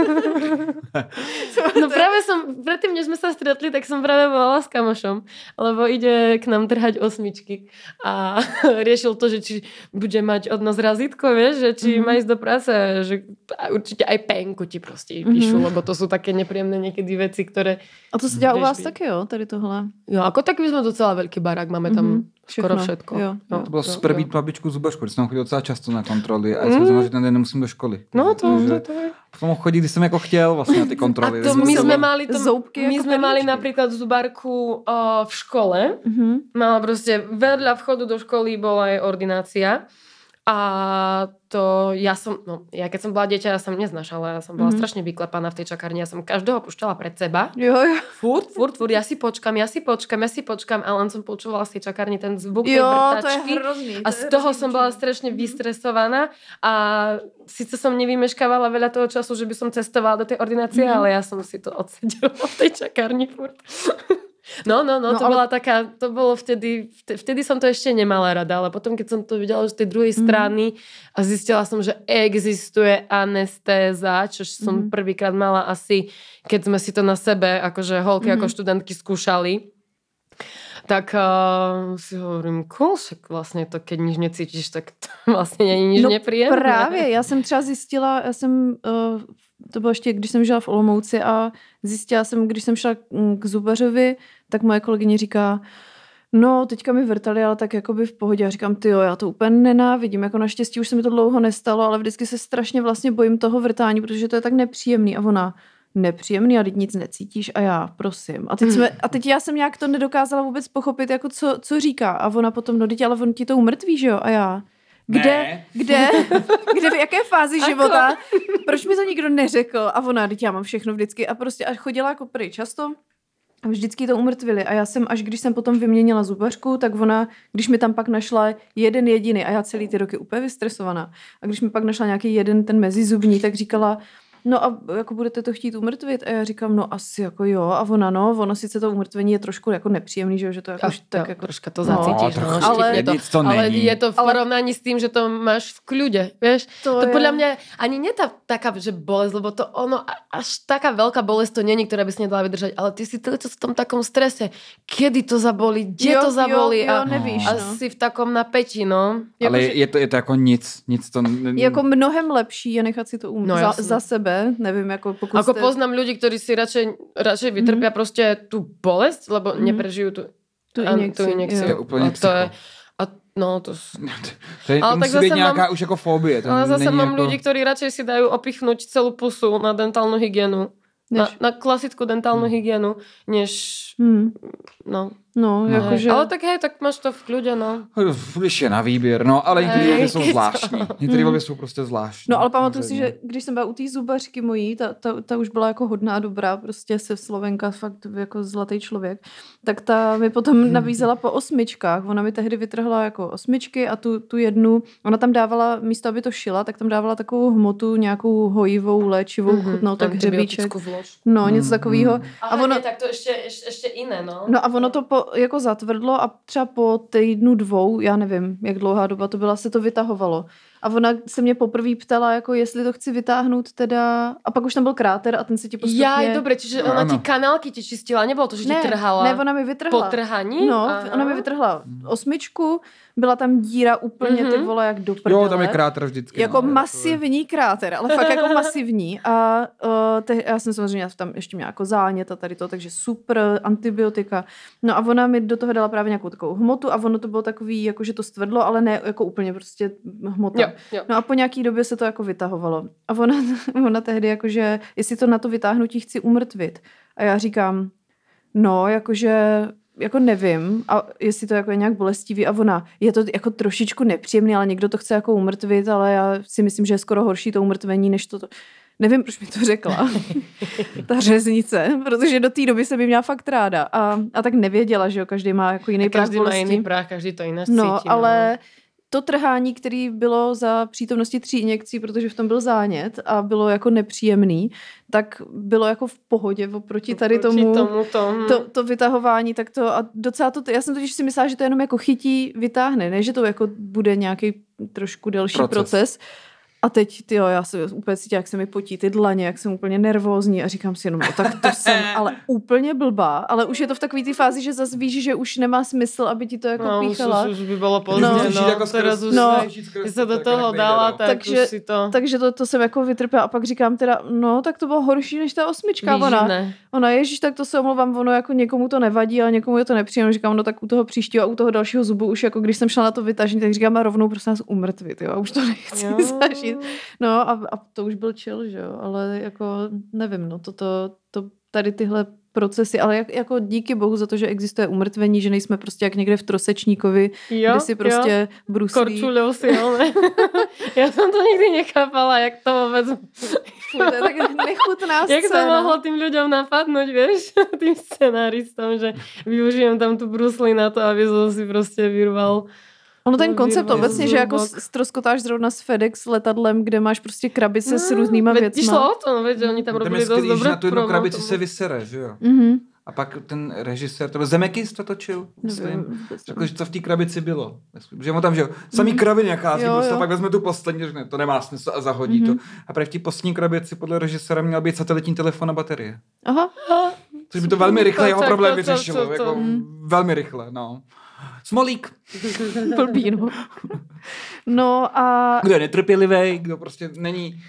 No práve som, predtým, než sme sa stretli, tak som práve volala s kamošom, lebo ide k nám trhať osmičky a riešil to, že či bude mať od nás razítko, vieš, že či Mhm. má ísť do práce, že a určite aj penku ti proste píšu, Mhm. lebo to sú také nepríjemné niekedy veci, ktoré A to se dělá u vás by- taky, jo, tady tohle? Jo, ako tak my sme docela veľký barák, máme tam Mhm, skoro všechno, všetko. jo, jo. To bylo jo, super jo. být babičku zubařku, když jsem chodil docela často na kontroly a já Mm. jsem znal, že ten den nemusím do školy. No to, Takže to, to je. Potom chodit, když jsem jako chtěl vlastně na ty kontroly. A to my jsem sme se- mali, to, Zoubky my jako sme mali napríklad zubarku uh, v škole, Mhm. Mala proste vedľa vchodu do školy bola aj ordinácia. A to ja som, no ja keď som bola dieťa, ja som neznašala, ja som bola Mhm. strašne vyklepaná v tej čakárni, ja som každého pušťala pred seba. Jo, jo. Furt, furt, furt, ja si počkam, ja si počkam, ja si počkam a len som počúvala z tej čakárni ten zvuk tej Jo, to je hrozný. A to z je toho hrozný som bola strašne vystresovaná a síce som nevymeškávala veľa toho času, že by som cestovala do tej ordinácie, Mhm. ale ja som si to odsedela v tej čakárni furt. No, no, no, No, to ale- bola taká, to bolo vtedy, vte- vtedy som to ešte nemala rada, ale potom, keď som to videla z tej druhej Mhm. strany a zistila som, že existuje anestéza, čo som Mhm. prvýkrát mala asi, keď sme si to na sebe, akože holky Mhm. ako študentky skúšali, tak uh, si hovorím, cool, však vlastně to, keď nič necítíš, tak to vlastně není nič No nepříjemné. Právě, já jsem třeba zjistila, já jsem, uh, to bylo ještě, když jsem žila v Olomouci a zjistila jsem, když jsem šla mm, k zubařovi, tak moje kolegyně říká, no teďka mi vrtali, ale tak jakoby v pohodě. A říkám, ty jo, já to úplně nenávidím, jako naštěstí už se mi to dlouho nestalo, ale vždycky se strašně vlastně bojím toho vrtání, protože to je tak nepříjemný a ona, nepříjemný a teď nic necítíš a já, prosím. A teď, jsme, a teď já jsem nějak to nedokázala vůbec pochopit, jako co, co říká. A ona potom, no teď ale on ti to umrtví, že jo? A já, kde, Ne. kde, kde, v jaké fázi života, proč mi to nikdo neřekl? A ona, teď já mám všechno vždycky. A prostě a chodila jako pryč často, a vždycky to umrtvili. A já jsem, až když jsem potom vyměnila zubařku, tak ona, když mi tam pak našla jeden jediný, a já celý ty roky úplně vystresovaná, a když mi pak našla nějaký jeden ten mezizubní, tak říkala, no a jako budete to chtít umrtvit? A já říkám, no asi jako jo. A ona, no, ono sice to umrtvení je trošku jako nepříjemný, že, jo, že to jako, A, tak jo, jako troška to no, zacítíš. No, trochu, ale- ale, to, to ale není. je to v porovnaní s tým, že to máš v kľude, vieš? To To, je- podľa mňa ani nie tá taká, že bolesť, lebo to ono, až taká veľká bolesť to není, ktorá by si nedala vydržať, ale ty si čas v tom takom strese. Kedy to zabolí, kde Jo, to zabolí jo, jo, a, nevíš, a no. si v takom napätí, no. Ale je to, je to jako nic, nic to... Jako mnohem lepší je nechat si to um- No, za, za sebe, nevím, jako pokud Ako jste... poznám ľudí, ktorí si radšej, radšej vytrpia prostě tú bolesť, lebo Mhm. neprežijú tú, Tu a- injekci, tú injekciu. jo. To je úplně a to je, a no to, To, je, Ale to tak musí být zase nějaká mám- už jako fobie. To ale zase mám jako... ľudí, ktorí radšej si dajú opichnúť celú pusu na dentálnu hygienu. Na, Než, na klasickú dentálnu hygienu, než hmm, no. No, no jakože... Ale tak hej, tak máš to v kľude, no. Když je na výběr, no, ale některé volby jsou zvláštní. Některé Hmm. volby jsou prostě zvláštní. No ale pamatuju si, že když jsem byla u té zubařky mojí, ta, ta, ta už byla jako hodná a dobrá, prostě se Slovenka, fakt jako zlatý člověk, tak ta mi potom nabízela po osmičkách. Ona mi tehdy vytrhla jako osmičky a tu, tu jednu, ona tam dávala, místo aby to šila, tak tam dávala takovou hmotu, nějakou hojivou, léčivou, mm-hmm. chutnou, tak hřebíček. No, něco Mm, takového. mm. A, A ono- ono... tak to ještě, ještě, ještě iné, no. No a ono to po, jako zatvrdlo a třeba po týdnu dvou, já nevím, jak dlouhá doba to byla, se to vytahovalo. A ona se mě poprvé ptala, jako jestli to chci vytáhnout teda, a pak už tam byl kráter a ten se ti postupně... Jaj, dobre, čiže No, ona áno. ti kanálky ti čistila, nebolo to, že ne, ti trhala ne, ona mi po vytrhla. trhaní? No, Aha. ona mi vytrhla osmičku, byla tam díra úplně ty Mhm. vole jak do prdele. Jo, tam je kráter vždycky. Jako no, masivní kráter, ale fakt jako masivní. A uh, te, já jsem samozřejmě tam ještě měla jako zánět a tady to, takže super, antibiotika. No a ona mi do toho dala právě nějakou takovou hmotu a ono to bylo takový, jako že to stvrdlo, ale ne jako úplně prostě hmota. Jo, jo. No a po nějaký době se to jako vytahovalo. A ona, ona tehdy jakože, jestli to na to vytáhnutí chci umrtvit. A já říkám, no, jakože jako nevím, a jestli to jako je nějak bolestivý a ona, je to jako trošičku nepříjemný, ale někdo to chce jako umrtvit, ale já si myslím, že je skoro horší to umrtvení, než to, to. Nevím, proč mi to řekla, ta řeznice, protože do té doby jsem ji měla fakt ráda a, a tak nevěděla, že jo, každý má jako jiný práh Každý má jiný práh, každý to jinak No, cítí. ale to trhání, který bylo za přítomnosti tří injekcí, protože v tom byl zánět a bylo jako nepříjemný, tak bylo jako v pohodě oproti tady tomu, tomu to, to, to vytahování, tak to a docela to, já jsem totiž si myslela, že to jenom jako chytí, vytáhne, ne, že to jako bude nějaký trošku delší Proces. proces. A teď, ty jo, já se úplně cítím, jak se mi potí ty dlaně, jak jsem úplně nervózní a říkám si jenom, no, tak to jsem ale úplně blbá, ale už je to v takové té fázi, že zase víš, že už nemá smysl, aby ti to jako no, už, píchala. už, už by bylo pozdě, No. no, no jako teraz skrz- už No. skrz- když se do toho dala, no. tak Takže- už si to Takže to, to jsem jako vytrpěla a pak říkám teda, no tak to bylo horší než ta osmička. Ona, výživné. ona ježíš, tak to se omlouvám, ono jako někomu to nevadí, ale někomu je to nepříjemné. Říkám, no tak u toho příštího a u toho dalšího zubu už jako když jsem šla na to vytažení, tak říkám, a rovnou prosím nás umrtvit, jo, a už to nechci Jo. zažít. No a, a, to už byl chill, že jo, ale jako nevím, no toto, to, tady tyhle procesy, ale jak, jako díky bohu za to, že existuje umrtvení, že nejsme prostě jak někde v Trosečníkovi, Jo, kde si jo. prostě bruslí. Korčuľou si, ale ja som to nikdy nechápala, jak to vôbec, Fuj, to je tak nechutná jak to scéna. mohlo tým ľuďom napadnúť, vieš, tým scenáristom, že využijem tam tu brusli na to, aby som si prostě vyrval. Ono ten No, koncept obecně, že jako stroskotáš zrovna s FedEx letadlem, kde máš prostě krabice s různýma veď věcma. Išlo o to, veď, že oni tam robili že dobré na tu jednu krabici se vysere, že jo? Mhm. A pak ten režisér, to byl Zemekis to točil, myslím. Řekl, že co v té krabici bylo. Že mu tam, že jo, samý kraviny nachází, Jo, prostě jo. pak vezme tu poslední, že ne, to nemá smysl a zahodí Mhm. to. A právě v té poslední krabici podle režiséra měl být satelitní telefon a baterie. Aha, Což by to velmi rychle jeho Tak, problém vyřešilo. Jako, velmi rychle, no. Smolík. blbý, no. No a Kdo je netrpělivý, kdo prostě není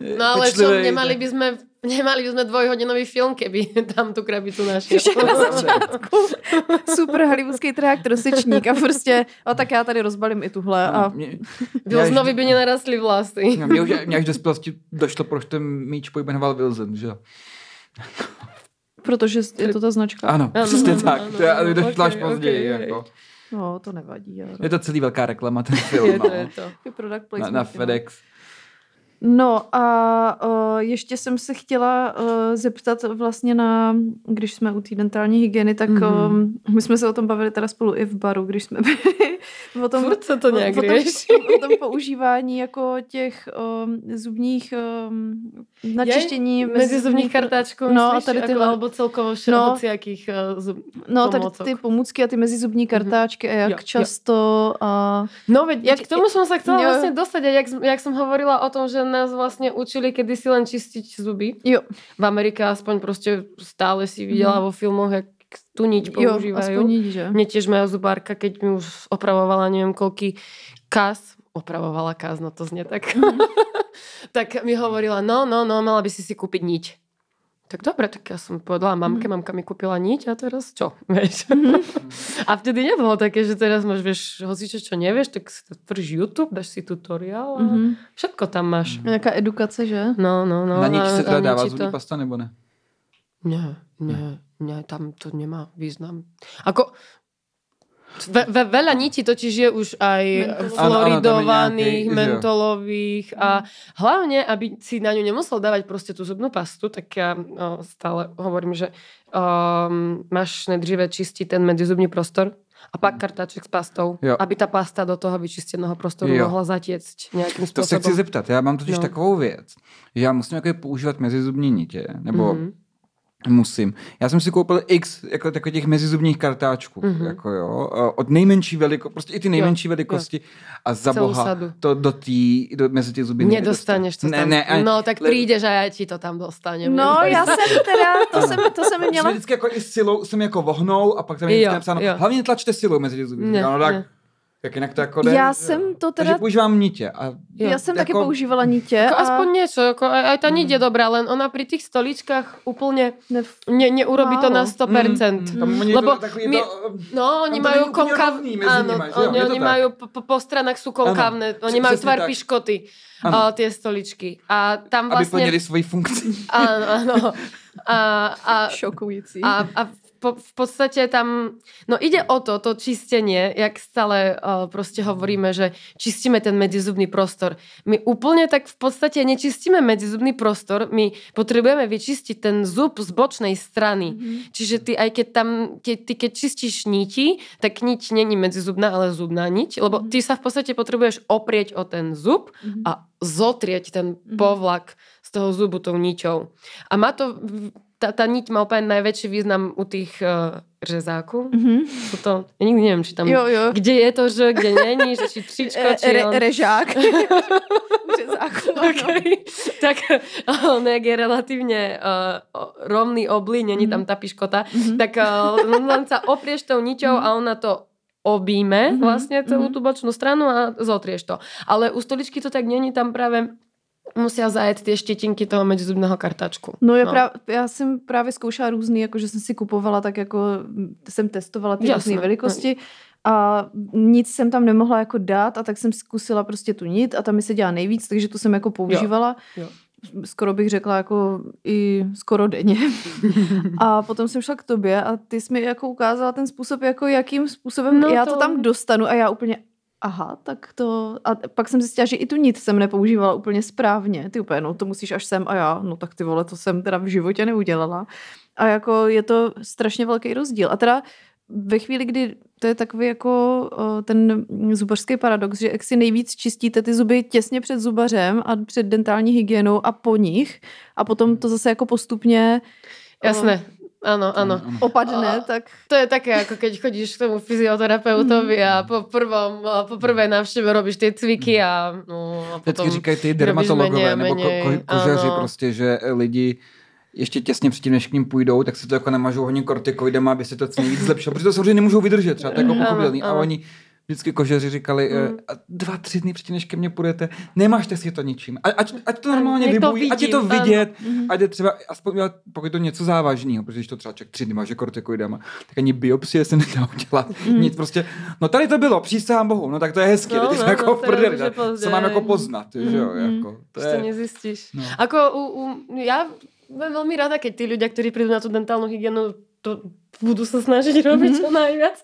eh, No ale čo, pečlivej, nemali by sme, nemali by sme dvojhodinový film, keby tam tu krabicu našiel. Ještě na začátku super hollywoodský trhák trosečník a prostě, a tak já tady rozbalím i tuhle a Ano, mě- mě by nenarastli vlasy. No, Mě už mě až dospělosti došlo, proč ten míč pojmenoval Wilson, že protože je to ta značka. Ano, Ano, přesně ano, tak. ano, To je, ale ano. došlo až Ok, později. ok, ok. Jako. No, to nevadí. Ale... Je to celý velká reklama, ten film. Je to, no. je to. Je product Na, placement, na no. FedEx. No a uh, ještě jsem se chtěla uh, zeptat vlastně na, když jsme u té dentální hygieny, tak mm. um, my jsme se o tom bavili teda spolu i v baru, když jsme byli. Potom, Furt se to nějak potom, řeší. potom používání jako těch um, zubních um, načištění. Mezi zubních kartáčků, No, a myslíš? tady Ako- tyhle- Alebo celkovo No. hociakých uh, zub... No, tady ty pomůcky a ty mezizubní kartáčky a jak Jo, jo. často a... No veď, Jak- k tomu som sa chcela Jo. vlastne dostať, a jak, jak som hovorila o tom, že nás vlastne učili kedysi len čistiť zuby. Jo, V Amerike aspoň proste stále si videla vo filmoch, jak tu niť jo, používajú. aspoň nič, že? Mne tiež moja zubárka, keď mi už opravovala neviem koľký kas, opravovala kas, no to znie tak, tak mi hovorila, no, no, no, mala by si si kúpiť niť. Tak dobre, tak ja som povedala mamke, mamka mi kúpila niť a teraz čo, vieš. a vtedy nebolo také, že teraz máš, vieš, hoci čo, čo nevieš, tak si otvoríš YouTube, dáš si tutoriál a Mhm. všetko tam máš. Nějaká edukace, že? No, no, no. Na nič a- se teda a dává ničí zubní pasta, nebo ne? Ne, ne, ne, tam to nemá význam. Ako, ve, ve, veľa nití totiž je už aj je floridovaných, nejaký, že jo. mentolových a hlavne, aby si na ňu nemusel dávať proste tú zubnú pastu, tak ja no, stále hovorím, že um, máš nejdříve čistiť ten medzizubný prostor a pak kartáček s pastou, Jo. aby ta pasta do toho vyčisteného prostoru Jo. mohla zatiecť nějakým To se způsobem. chci zeptat. Já mám totiž No. takovou věc, že já musím jako používat mezizubní nitě, nebo Mhm. Musím. Já jsem si koupil x jako takových těch mezizubních kartáčků, Mhm. jako jo, od nejmenší velikosti, prostě i ty nejmenší velikosti a za Celou boha sadu. to do tý, do, mezi ty zuby Nedostaneš to ne, tam. Ne, ani- no tak le- prídeš a já ti to tam dostanem. No, já jsem teda, to jsem, to jsem Měla... vždycky jako i silou jsem jako vohnou a pak tam je Jo, napsáno, jo. hlavně tlačte silou mezi ty zuby. Ne, no, tak, ne. Jak jinak to jako jde. Já jsem to Takže teda... používám nitě. A. Já jsem taky Jako- používala nitě Jako a... aspoň niečo, ako aj, aj tá Mm. niť je dobrá, len ona pri tých stoličkách úplne Ne, ne, neurobí to na Málo. 100%. Mm, tam oni Lebo my- to, No, oni úplně Áno, nima, že jo? oni, oni majú po, po, stranách sú konkávne, Áno, oni přesně tvar tak. piškoty, Ano. a, tie stoličky. A tam aby vlastne... plnili svoji funkci. Áno, áno. A, a, šokující. a, a po, v podstate tam, no ide o to, to čistenie, jak stále uh, proste hovoríme, že čistíme ten medzizubný prostor. My úplne tak v podstate nečistíme medzizubný prostor, my potrebujeme vyčistiť ten zub z bočnej strany. Mhm. Čiže ty aj keď tam, keď, ty keď čistíš niti, tak niť není medzizubná, ale zubná niť, lebo ty sa v podstate potrebuješ oprieť o ten zub Mhm. a zotrieť ten Mhm. povlak z toho zubu tou niťou. A má to, tá, tá niť má úplne najväčší význam u tých uh, řezáků. Mhm. Sú to, ja nikdy neviem, či tam, Jo, jo. kde je to, že kde není, že či příčko, Re, či re, on... režák. Řezáku. Okay. tak on jak je relatívne uh, rovný oblí, není tam tá piškota, Mhm. tak uh, len sa oprieš tou niťou a ona to obíme Mhm, vlastne celú mhm. tú bočnú stranu a zotrieš to. Ale u stoličky to tak není, tam práve musia zajet tie štětinky toho medzizubného kartačku. No, je Práv, já jsem právě zkoušela různý, jako že jsem si kupovala, tak jako jsem testovala ty různé velikosti a nic jsem tam nemohla jako dát a tak jsem zkusila prostě tu nit a tam mi se dělá nejvíc, takže tu jsem jako používala. jo. Skoro bych řekla jako i skoro denně. a potom jsem šla k tobě a ty jsi mi jako ukázala ten způsob, jako jakým způsobem No já to to- tam dostanu a já úplně Aha, tak to... A pak jsem zjistila, že i tu nit jsem nepoužívala úplně správně. Ty úplně, no to musíš až sem a já, no tak ty vole, to jsem teda v životě neudělala. A jako je to strašně velký rozdíl. A teda ve chvíli, kdy to je takový jako ten zubařský paradox, že jak si nejvíc čistíte ty zuby těsně před zubařem a před dentální hygienou a po nich a potom to zase jako postupně Jasné, áno, áno. opadne, A- tak To je také, ako keď chodíš k tomu fyzioterapeutovi a po, prvom, a po prvej návšteve robíš tie cviky a, no, a potom... Vždycky říkají ty dermatologové nebo ko- menej, ko- kožaři ano. prostě, že lidi ještě těsně předtím, než k ním půjdou, tak si to jako namažou hodně kortikoidama, aby se to co nejvíc zlepšilo, protože to samozřejmě nemůžou vydržet, třeba to jako pochopitelný. A oni vždycky kožeři říkali, Mm. mm. dva, tři dny předtím, než ke mně půjdete, nemášte si to ničím. A, ať, ať to normálně Nech to vybují, ať je to vidím, ano. vidět, Mhm. ať je třeba, aspoň pokud je to něco závažného, protože když to třeba člověk tři dny maže kortikoidama, tak ani biopsie se nedá udělat. Mhm. Nic prostě, no tady to bylo, přísahám bohu, no tak to je hezky, No, no, no, jako no, v prdeli, co mám jako poznat, že jo, Mhm. jako, to To, to je, nezistíš. no. Ako u, u, ja budem veľmi rada, keď tí ľudia, ktorí prídu na tú dentálnu hygienu, to budú sa snažiť robiť čo najviac.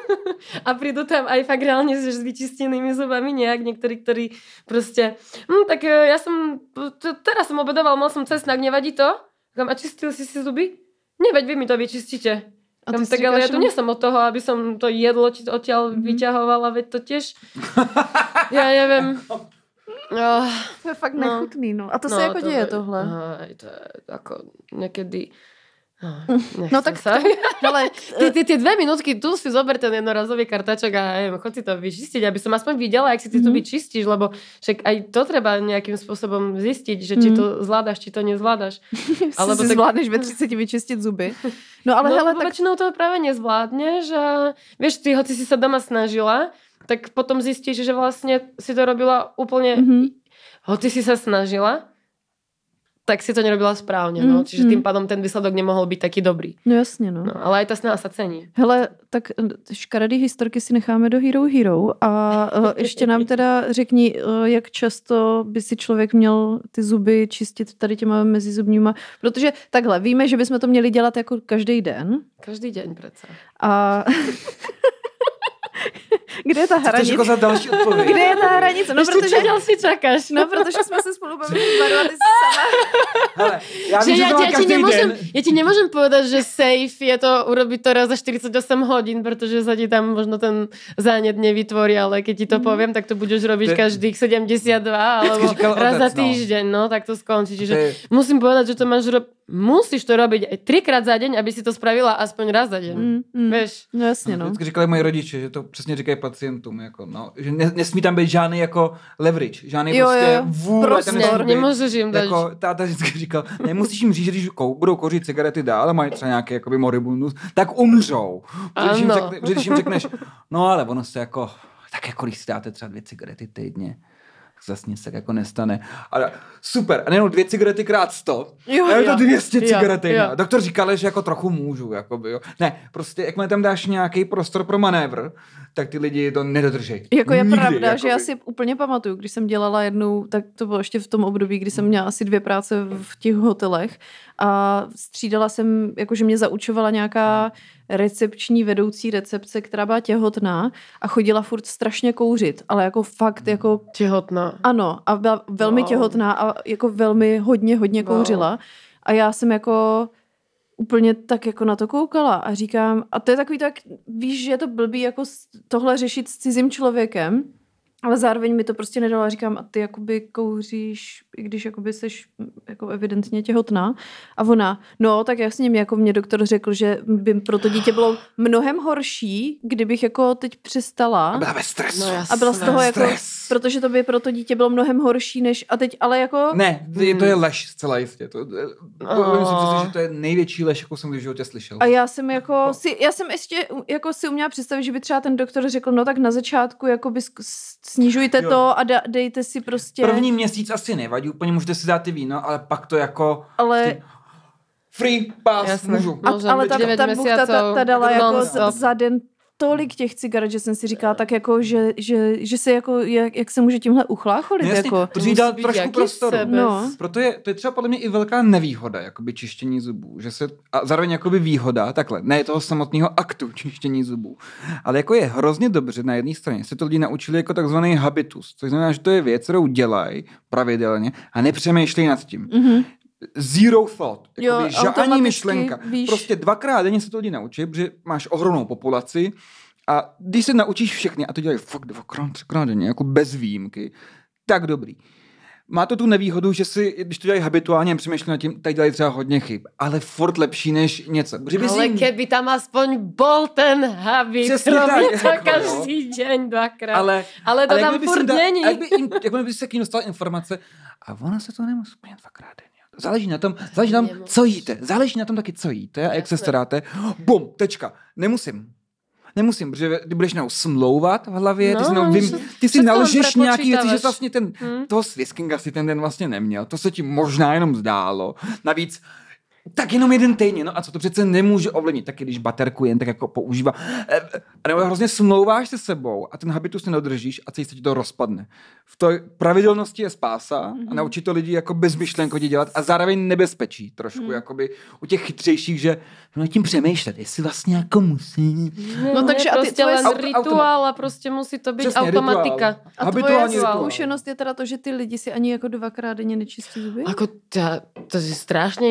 a prídu tam aj fakt reálne s s vyčistenými zubami nejak. Niektorí, ktorí proste, hm, tak e, ja som, t- teraz som obedoval, mal som cesnak, nevadí to? Říkám, A čistil si si zuby? Nie, veď vy mi to vyčistíte. A Tam, tak ale ja tu no- nie som od toho, aby som to jedlo či odtiaľ Mhm. vyťahovala, veď to tiež... ja neviem. Oh, To je fakt No. nechutný, no. A to se jako děje tohle. Aj, to je ako niekedy... No, No tak sa. Ty, tie dve minútky, tu si zober ten jednorazový kartačok a neviem, chod si to vyčistiť, aby som aspoň videla, jak si ty Mhm. zuby čistíš, lebo však aj to treba nejakým spôsobom zistiť, že či Mhm. to zvládaš, či to nezvládaš. Alebo si tak- zvládneš ve 30 vyčistit zuby. No ale no, hele, lebo tak väčšinou to práve nezvládneš a vieš, ty hoci si sa doma snažila, tak potom zistíš, že vlastne si to robila úplne, Mhm. hoci si sa snažila, tak si to nerobila správne. No. Mhm. Čiže tým pádom ten výsledok nemohol byť taký dobrý. No jasně, no. No, ale aj tá snaha sa cení. Hele, tak eh, škaredý historky si necháme do Hero Hero a uh, ještě nám teda řekni, uh, jak často by si člověk měl ty zuby čistit tady těma mezizubníma, protože takhle, víme, že bychom to měli dělat jako každý den Každý deň predsa. a kde je ta Co to je hranice? jako za další odpověď? Kde je ta hranice? No, protože, čo ďalší čakáš? no, protože jsme se spolu bavili s Barou a ty jsi sama. Hele, já vím, že má ja, ti den. ja ti povedať, že safe je to urobiť to raz za 48 hodín, pretože sa ti tam možno ten zánet nevytvorí, ale keď ti to Mhm. poviem, tak to budeš robiť každých 72 alebo říkal raz za otec, no. týždeň, no tak to skončí. Čiže je- musím povedať, že to máš ro- musíš to robiť aj trikrát za deň, aby si to spravila aspoň raz za deň. Mm, mm. Vieš? No jasně, no. Vždycky říkali moji rodiče, že to přesně říkají pacientům, jako, no, že ne, nesmí tam být žádný jako leverage, žádný Jo, prostě jo, vůle. prostor. tam nesmí být. Nemôžeš im dať... Jako, táta vždycky říkal, nemusíš jim říct, že když kou, budou kouřit cigarety dál a mají třeba nějaký jakoby moribundus, tak umřou. Že Když jim, Ano. řekne, že když jim řekneš, no ale ono se jako, tak jako když si dáte třeba dvě cigarety týdně, zase nic tak jako nestane. A super, a nejenom dvě cigarety krát sto, Jo, a je to jo. 200 Jo, cigaret. Jo, Doktor říkal, že jako trochu můžu, jakoby, jo. Ne, prostě jakmile tam dáš nějaký prostor pro manévr, tak ty lidi to nedodržejí. Jako je Nikdy, pravda, jakoby. že já si úplně pamatuju, když jsem dělala jednu, tak to bylo ještě v tom období, kdy jsem měla asi dvě práce v těch hotelech a střídala jsem, jakože mě zaučovala nějaká recepční vedoucí recepce, která byla těhotná a chodila furt strašně kouřit, ale jako fakt jako Tehotná. ano a byla velmi Wow. těhotná a jako velmi hodně, hodně Wow. kouřila a já jsem jako úplně tak jako na to koukala a říkám, a to je takový tak, víš, že je to blbý jako tohle řešit s cizím člověkem, ale zároveň mi to prostě nedalo a říkám, a ty jakoby kouříš, i když jakoby seš jako evidentně těhotná. A ona, no tak jasně, mě jako mě doktor řekl, že by pro to dítě bylo mnohem horší, kdybych jako teď přestala. A byla ve stresu. No A byla z toho jako, Stres. protože to by pro to dítě bylo mnohem horší než, a teď ale jako, Ne, to je, to je lež zcela jistě. To, to, Oh. myslím si, že to je největší lež, jakou jsem kdy v životě slyšel. a já jsem jako, si, já jsem ještě jako si uměla představit, že by třeba ten doktor řekl, no tak na začátku jako by snižujte Jo. to a da, dejte si prostě, První měsíc asi nevadí, úplně můžete si dát ty víno, ale pak to jako ale free pass Jasné. můžu. A, ale ta, ta buchta, ta, ta měsíců dala jako za, za den tolik těch cigaret, že jsem si říkala tak jako, že, že, že se jako, jak, jak se může tímhle uchlácholit, No jasně, jako. protože jí musí být trošku jaký prostoru. sebe. No. Proto je, to je třeba podle mě i velká nevýhoda, jakoby čištění zubů, že se, a zároveň jakoby výhoda, takhle, ne toho samotného aktu čištění zubů, ale jako je hrozně dobře na jedné straně, se to lidi naučili jako takzvaný habitus, což znamená, že to je věc, kterou dělají pravidelně a nepřemýšlejí nad tím. Mhm. Zero thought. Jo, žádný myšlenka. víš- Prostě dvakrát denně se to lidi naučí, protože máš ohromnou populaci a když se naučíš všechny, a to dělají fakt dvakrát, třikrát denně, jako bez výjimky, tak dobrý. Má to tu nevýhodu, že si, když to dělají habituálně, přemýšlí nad tím, tak dělají třeba hodně chyb, ale furt lepší než něco. Protože by Ale si keby tam aspoň bol ten habit, Přesně tak, to jako, no. každý deň dvakrát. ale, ale to ale tam furt dal- není. Jak by, jim, jakmile by se k ním dostala informace, a ona se to nemusí úplně dvakrát denně. Záleží na tom, záleží na tom, co jíte. Záleží na tom taky, co jíte a jak se staráte. Bum, tečka. Nemusím. Nemusím, protože ty budeš najednou smlouvat v hlavě, ty No, si, najednou oni vym, se- ty si nalžeš nějaký věci, že vlastně ten, Hm. toho sviskinga si ten den vlastně neměl. To se ti možná jenom zdálo. Navíc tak jenom jeden týdně, no a co to přece nemůže ovlivnit, taky když baterku jen tak jako používá. Eh, A nebo hrozně smlouváš se sebou a ten habitus nedodržíš a celý se ti to rozpadne. V té pravidelnosti je spása Mhm. a naučit to lidi jako bezmyšlenkově dělat a zároveň nebezpečí trošku, Mhm. jakoby u těch chytřejších, že nad tím přemýšlet, jestli vlastně jako musí. No, takže a ty prostě tvoje len auto- rituál a prostě musí to být Přesně, automatika. rituál. A tvoje rituál. zkušenost je teda to, že ty lidi si ani jako dvakrát denně nečistí zuby? Ako tá, to je strašne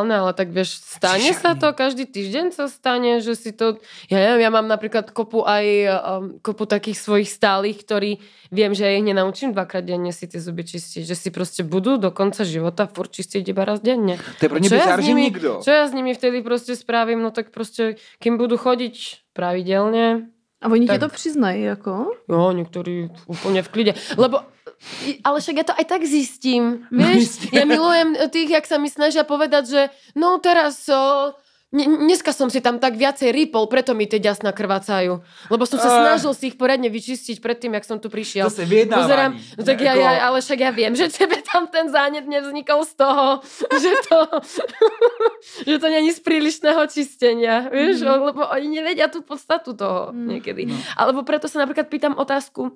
individuálne, ale tak vieš, stane sa to, každý týždeň sa stane, že si to, ja neviem, ja mám napríklad kopu aj um, kopu takých svojich stálych, ktorí viem, že ja ich nenaučím dvakrát denne si tie zuby čistiť, že si proste budú do konca života furt čistiť iba raz denne. To je pro ně Čo ja, bizár, s že nimi, nikdo. čo ja s nimi vtedy proste spravím, no tak proste, kým budú chodiť pravidelne, A oni ti Tak. to přiznají, jako? Jo, niektorí úplne v klide. Lebo ale však ja to aj tak zistím. No, Vieš, ja milujem tých, jak sa mi snažia povedať, že no teraz o, ne, dneska som si tam tak viacej rýpol, preto mi tie ďasna krvácajú. Lebo som sa Ah. snažil si ich poriadne vyčistiť predtým, jak som tu prišiel. Zase. Pozerám, no tak ja, ja, ale však ja viem, že tebe tam ten zánet nevznikol z toho, že to, že to není z prílišného čistenia, vieš, Mhm. lebo oni nevedia tú podstatu toho Mm. niekedy. No. Alebo preto sa napríklad pýtam otázku,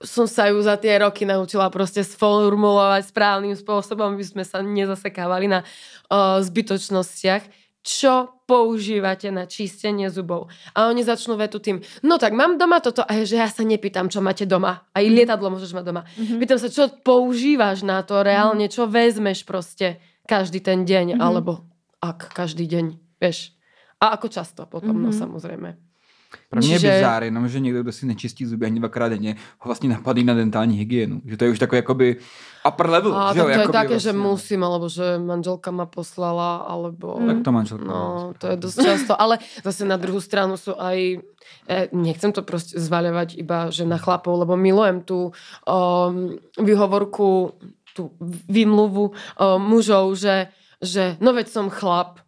som sa ju za tie roky naučila proste sformulovať správnym spôsobom, aby sme sa nezasekávali na uh, zbytočnostiach. Čo používate na čistenie zubov? A oni začnú vetu tým, no tak mám doma toto, a že ja sa nepýtam, čo máte doma. Aj lietadlo môžeš mať doma. Mhm. Pýtam sa, čo používaš na to reálne, čo vezmeš proste každý ten deň, Mhm. alebo ak každý deň, vieš. A ako často potom, no Mhm. samozrejme. Pro mě je Čiže- bizár jenom, že někdo, kdo si nečistí zuby ani dvakrát denně, ho vlastně napadí na dentální hygienu. Že to je už takový jakoby upper level. A že jo, to je také, že vlastně. musím, alebo že manželka ma poslala, alebo... Mm. Tak to manželka. No, to je dosť často, ale zase na druhú stranu sú aj, e, nechcem to proste zvaľovať iba, že na chlapov, lebo milujem tú um, vyhovorku, tú vymluvu um, mužov, že, že no veď som chlap,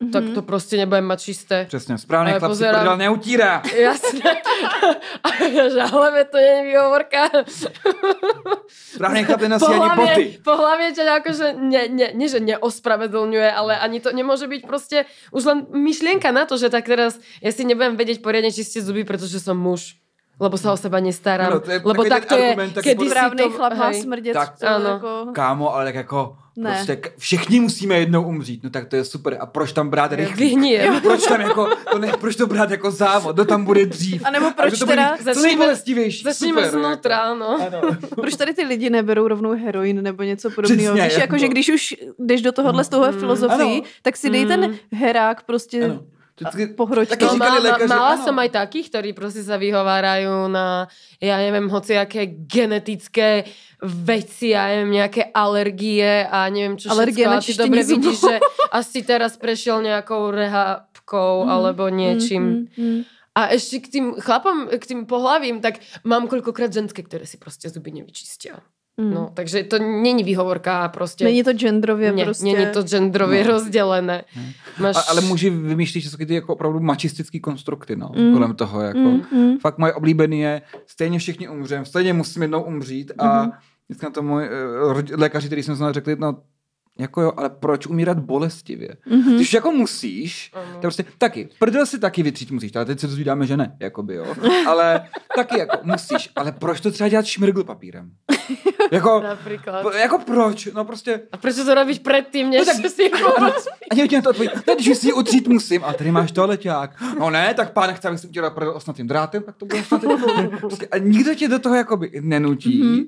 Mhm. tak to proste nebudem mať čisté. Přesně, správný chlap si pozerám- prdel neutírá. Jasné. A ja, že ale to nie je výhovorka. Správný chlap nenosí po ani hlavě, boty. po hlavě ťa akože ne, ne, nie, že neospravedlňuje, ale ani to nemôže byť proste už len myšlienka na to, že tak teraz ja si nebudem vedieť poriadne čistiť zuby, pretože som muž. Lebo sa o seba nestarám. No, to je lebo tak to je, tak kedy si Správný to... chlap má hej. smrdět. Tak, to ano. Jako... Kámo, ale tak jako Ne. prostě všichni musíme jednou umřít. No tak to je super. A proč tam brát rychle? Vyhnijem. Proč tam jako, to ne, proč to brát jako závod? To tam bude dřív. A nebo A proč že to bude teda- co Začněme- nejbolestivější. Začneme Super, znútra, Jako. no. Ano. Proč tady ty lidi neberou rovnou heroin nebo něco podobného? Přesně, Víš, jako, jako- že když už jdeš do tohohle z toho Mm. filozofii, Ano. tak si dej ten Mm. herák prostě Ano. Vždycky- pohroť Taky říkali má, lékaři, mala ano. som aj takých, ktorí proste sa vyhovárajú na, ja neviem, hociaké genetické veci, ja neviem, nejaké alergie a neviem čo Alergie všetko. A ty zubov. vidíš, že asi teraz prešiel nejakou rehabkou Mhm, alebo niečím. Mm, mm, mm. A ešte k tým chlapom, k tým pohlavím, tak mám koľkokrát ženské, ktoré si proste zuby nevyčistia. Mm. No, takže to není výhovorka proste. Není to genderově ne, prostě. není to genderově No. rozdelené. Máš... A, ale muži vymýšlí často ty jako opravdu mačistický konstrukty, no, Mm. kolem toho, jako. Mm, mm. Fakt moje oblíbený je, stejně všichni umřeme, stejně musíme jednou umřít a Mhm. vždycky na to můj uh, lékaři, který jsme znali, řekli, no, jako jo, ale proč umírat bolestivě? Mhm. Když jako musíš, Ano. tak prostě taky, prdel si taky vytřít musíš, ale teď se dozvídáme, že ne, jakoby jo, ale taky jako musíš, ale proč to třeba dělat šmirgl papírem? Jako, Napríklad. p- jako proč? No prostě, A prečo to robíš predtým, než No tak- si a někdo to odpoví, no, když si ji utřít musím, a tady máš toaleťák. No ne, tak pán chce, abych si udělal prdel osnatým drátem, tak to bude osnatý. Prostě, a nikdo tě do toho jakoby nenutí. Mhm.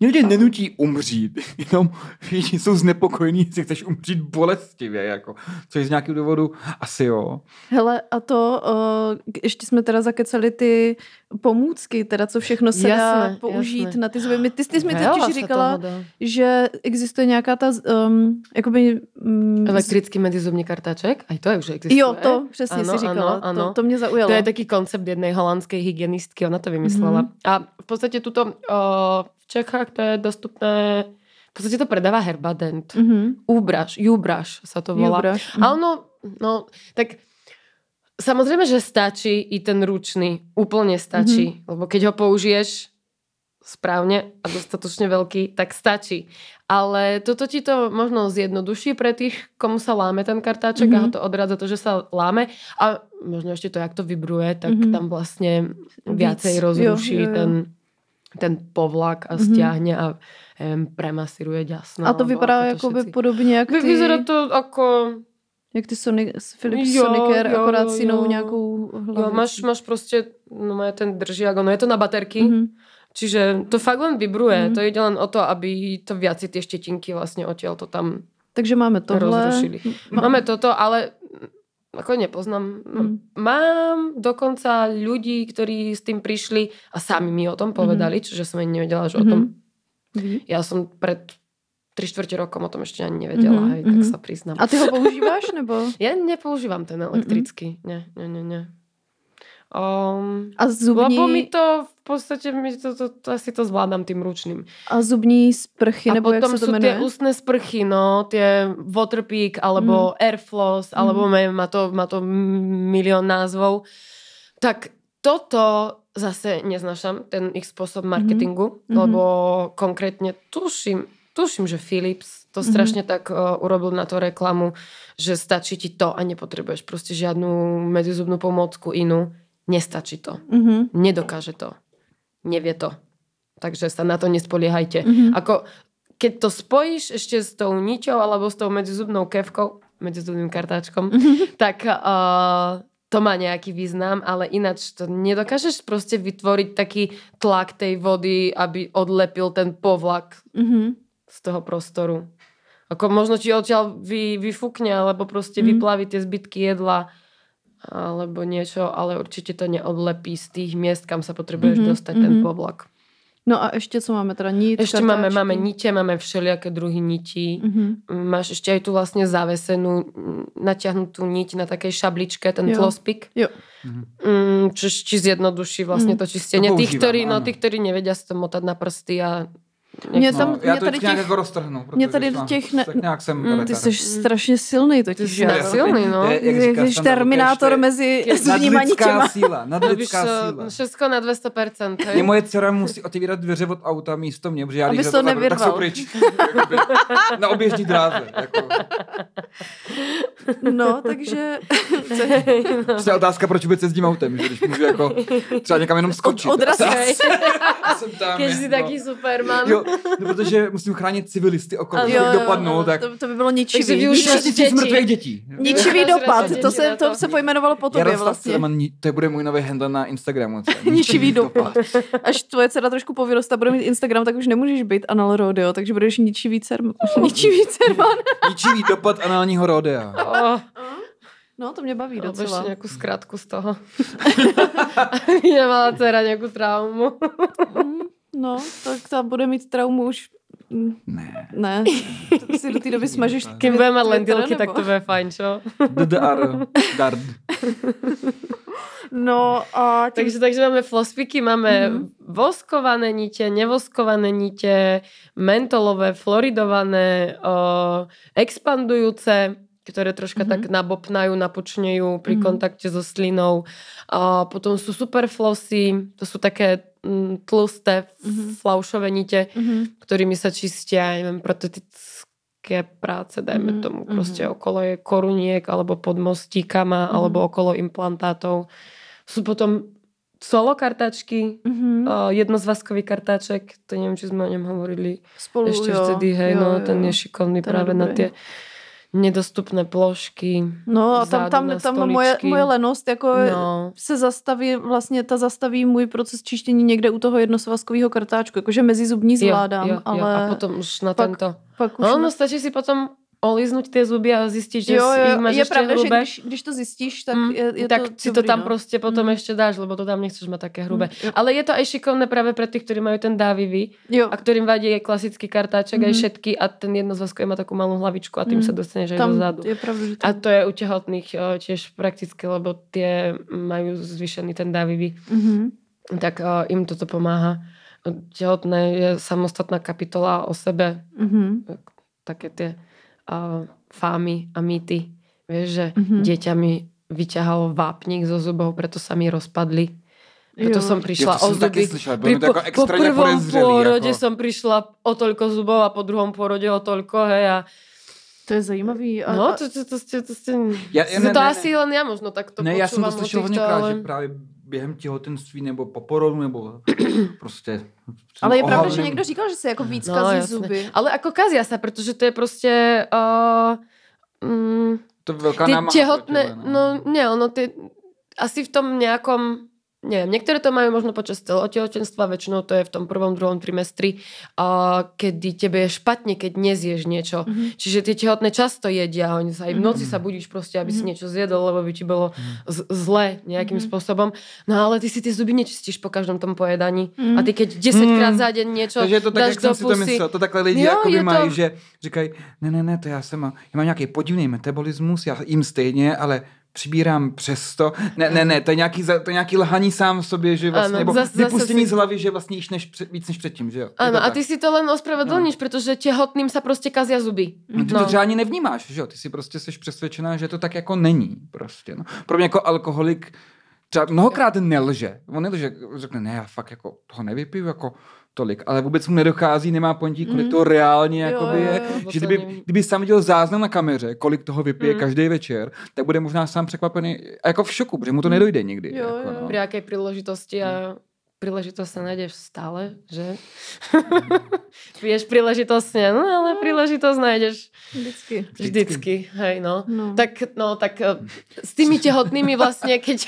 Nikdo tě nenutí umřít, jenom všichni jsou znepokojení, jestli chceš umřít bolestivě, jako, což z nějakého důvodu asi jo. Hele, a to, uh, ještě jsme teda zakecali ty pomůcky, teda co všechno se dá Jasné, použít jasné. na ty zuby. My- Ty, ty jsi mi totiž říkala, dá. že existuje nějaká ta, um, jakoby... Um, Elektrický medzizubný kartáček? Aj to je už existuje. Jo, to přesně Ano, si říkala. ano, ano. To, to mě zaujalo. To je taký koncept jednej holandskej hygienistky, ona to vymyslela. Mhm. A v podstate tuto o, v Čechách to je dostupné, v podstate to predáva Herbadent. Mhm. Úbraž, Júbraž sa to volá. Jubráš. A ono, no, tak samozrejme, že stačí i ten ručný. Úplne stačí. Mm-hmm. Lebo keď ho použiješ správne a dostatočne veľký, tak stačí. Ale toto ti to možno zjednoduší pre tých, komu sa láme ten kartáček mm-hmm. a ho to odradza to, že sa láme. A možno ešte to, jak to vibruje, tak Mhm. mm-hmm. tam vlastne Víc. viacej Jo, rozruší jo, jo. ten ten povlak a Mhm. stiahne a um, premasíruje ďasno. A to vypadá ako to jakoby všetci- podobně jak ty... Vyzerá to ako Jak ty Sonic, Philips Jo, Sonicare, jo, akorát jo, s jinou jo. nějakou hlavicí. Jo, máš, máš prostě, no má ten držiak, ono je to na baterky, Mhm. čiže to fakt len vibruje. Mhm. To ide len o to, aby to viac si tie štetinky vlastne odtiaľ to tam Takže máme tohle. rozrušili. Má- Máme toto, ale ako nepoznám. Mhm. Mám dokonca ľudí, ktorí s tým prišli a sami mi o tom povedali, čiže som ani nevedela, že o tom... Ví. Ja som pred 3 čtvrte rokom o tom ešte ani nevedela, Mhm, hej, tak mhm. sa priznám. A ty ho používáš, nebo? Ja nepoužívam ten elektrický. Nie, nie, nie, nie. Um, A zubní, Lebo mi to v podstate, mi to, to, to, asi to zvládam tým ručným. a zubní sprchy, A nebo jak potom se to jmenuje? tie ústne sprchy, no, tie Waterpik, alebo Mhm. Airfloss, alebo mm. má, to, má to milión názvov. Tak toto zase neznašam, ten ich spôsob marketingu, Mhm. lebo konkrétne tuším, tuším, že Philips to Mhm. strašne tak uh, urobil na to reklamu, že stačí ti to a nepotrebuješ proste žiadnu medzizubnú pomôcku inú. Nestačí to. Mhm. Nedokáže to. Nevie to. Takže sa na to nespoliehajte. Mhm. Ako, keď to spojíš ešte s tou niťou alebo s tou medzizubnou kevkou, medzizubným kartáčkom, Mhm. tak uh, to má nejaký význam, ale ináč to nedokážeš proste vytvoriť taký tlak tej vody, aby odlepil ten povlak Mhm. Z toho prostoru. Ako možno ti odtiaľ vy, vyfúkne, alebo proste Mhm. vyplaví tie zbytky jedla, alebo niečo, ale určite to neodlepí z tých miest, kam sa potrebuješ Mhm, dostať ten mhm. povlak. No a ještě co máme teda? Nit, Ešte máme, kartáčky. máme nite, máme všelijaké druhy nití. Mhm. Máš ešte aj tu vlastne zavesenú, mm, natiahnutú niť na takej šabličke, ten Jo. flospik. Jo. Mm, čo ti zjednoduší vlastne Mm. to čistenie. To Tých, ktorí, no, tí, ktorí nevedia si to motať na prsty a... Mě nech- tam- no, já mě to tady těch- jako roztrhnu. mě tady mám- těch ne- Tak nějak jsem Mm, Ty jsi strašně silný Ty totiž. jsi já. silný, no. To je, jak říká Jsi Standa terminátor Lukeš, mezi to je zubníma Nadlidská síla, nadlidská síla. všechno na 200%. Mě Hej? moje dcera musí otevírat dveře od auta místo mě, protože já Abys když to to zavřu, tak nevyrval. jsou pryč. Na oběžní dráze. Jako. No, takže. Prostě je otázka, proč vůbec jezdím autem, že když můžu jako třeba někam jenom skočit. Já jsem tam, Keď je, si no. taký superman. Jo, no, protože musím chránit civilisty okolo, jo, jo, dopadnou, tak to, to by bylo Takže ničivý. vy už Nič- máš 6 tisíc děti. mrtvých dětí. Ničivý dopad, to se, to se pojmenovalo po tobě vlastně. Celeman, to bude můj nový handle na Instagramu. Ničivý dopad. Až tvoje dcera trošku povyrostá, bude mít Instagram, tak už nemůžeš být anal rodeo, takže budeš ničivý cerm. Ničivý cerman. Ničivý dopad análního rodea. Oh, No, to mě baví docela. ešte nejakú skratku z toho. Aby nemala dcera nejakú traumu. No, tak ta bude mít traumu už... mm, Ne. Ne, to si do té doby smažeš Kým bude mať len Twitter, dilky, tak to bude fajn, čo? DDR. Dard. No a tím... Takže, takže máme flospiky, máme Mhm. voskované nite, nevoskované nite, mentolové, floridované, o, expandujúce, ktoré troška Mhm. tak nabopnajú, napučnejú pri Mhm. kontakte so slinou. A potom sú superflossy, to sú také tlusté Mhm. flaušové nite, Mhm. ktorými sa čistia, ja neviem, protetické práce, dajme Mhm, tomu, mhm. proste okolo je koruniek, alebo pod mostíkama, Mhm. alebo okolo implantátov. Sú potom solo kartačky, Mhm. uh, jednozvazkový kartáček, to neviem, či sme o ňom hovorili Spolu, ešte jo, vtedy, hej, jo, no, jo. ten je šikovný Ten je práve na dobrý. Nedostupné plošky. No a tam, tam, na tam moje, moje lenost jako No. se zastaví, vlastně ta zastaví můj proces čištění někde u toho jednosvazkového kartáčku, jakože mezi zubní zvládám, jo, jo, ale jo. A potom už na pak tento. pak už No, ne- no stačí si potom oliznúť tie zuby a zistiť, že jo, jo, máš je ešte pravda, že hrubé. když, když to zjistíš, tak Mm, je, je tak to si to dobrý, tam no. proste potom Mm. ešte dáš, lebo to tam nechceš mať také hrubé. Mm. Ale je to aj šikovné práve pre tých, ktorí majú ten dávivý Jo, a ktorým vadí aj klasický kartáček, aj Mhm. všetky a ten jednozvazkový má takú malú hlavičku a tým Mm. sa dostaneš aj tam dozadu. je pravda, že A tam... to je u tehotných eh, tiež praktické, lebo tie majú zvýšený ten dávivý. Mhm. Tak eh, im toto pomáha. Tehotné je samostatná kapitola o sebe. Mhm. Také tie uh, fámy a mýty. Vieš, že Mhm. dieťa mi vyťahalo vápnik zo zubov, preto sa mi rozpadli. Preto Jo. som prišla Jo, to o zuby. slyšel, bylo Pri to po, po prvom pôrode Jako. som prišla o toľko zubov a po druhom pôrode o toľko, hej, a To je zajímavý. A, no, a, to, to, to, to, to, to, Já, to, to, to asi len ja možno takto ne, já jsem to slyšel hodně týchto, krát, ale... že právě během těhotenství nebo po porodu nebo prostě ale je pravda, ohavným- že někdo říkal, že se jako víc No, kazí jasné. zuby. Ale ako kazia sa, pretože to je proste... Uh, mm, To je velká Ty tebe, no nie, ono ty, asi v tom nejakom, neviem, niektoré to majú možno počas celého tehotenstva, väčšinou to je v tom prvom, druhom trimestri, a kedy tebe je špatne, keď nezieš niečo. Mhm. Čiže tie tehotné často jedia, oni sa aj v noci sa budíš proste, aby si Mhm. niečo zjedol, lebo by ti bolo z- zle nejakým Mhm. spôsobom. No ale ty si tie zuby nečistíš po každom tom pojedaní. Mhm. A ty keď 10 krát Mhm. za deň niečo Takže je to tak, dáš jak jsem do si to myslel. To takhle lidi Jo, jako je to- mají, že říkají, ne, ne, ne, to já jsem, já mám nějaký podivný metabolismus, já jim stejně, ale přibírám přesto. Ne, ne, ne, to je nějaký, to je nějaký lhaní sám v sobě, že vlastně, Ano, nebo zas- zase vypustění si- z hlavy, že vlastně jíš než, před- víc než předtím, že jo? To a tak. ty si to len ospravedlníš, pretože tehotným sa proste kazia zuby. No, ty to třeba ani nevnímáš, že jo? Ty si prostě jsi přesvědčená, že to tak jako není prostě. No. Pro mě jako alkoholik třeba mnohokrát nelže. On nelže, řekne, ne, já fakt jako toho nevypiju jako tolik, ale vůbec mu nedochází, nemá ponětí, kolik Mhm. toho reálně Jo, jakoby jo, je. jo, že to kdyby, kdyby sám viděl záznam na kameře, kolik toho vypije Mhm. každý večer, tak bude možná sám překvapený a jako v šoku, protože mu to nedojde nikdy. Jo, jako, jo. no. Pri akej príležitosti a príležitosť sa nájdeš stále, že? Vieš príležitosne, no ale príležitosť nájdeš Vždycky. vždycky, hej no. No. Tak, no, tak eh, s tými tehotnými vlastne, keď...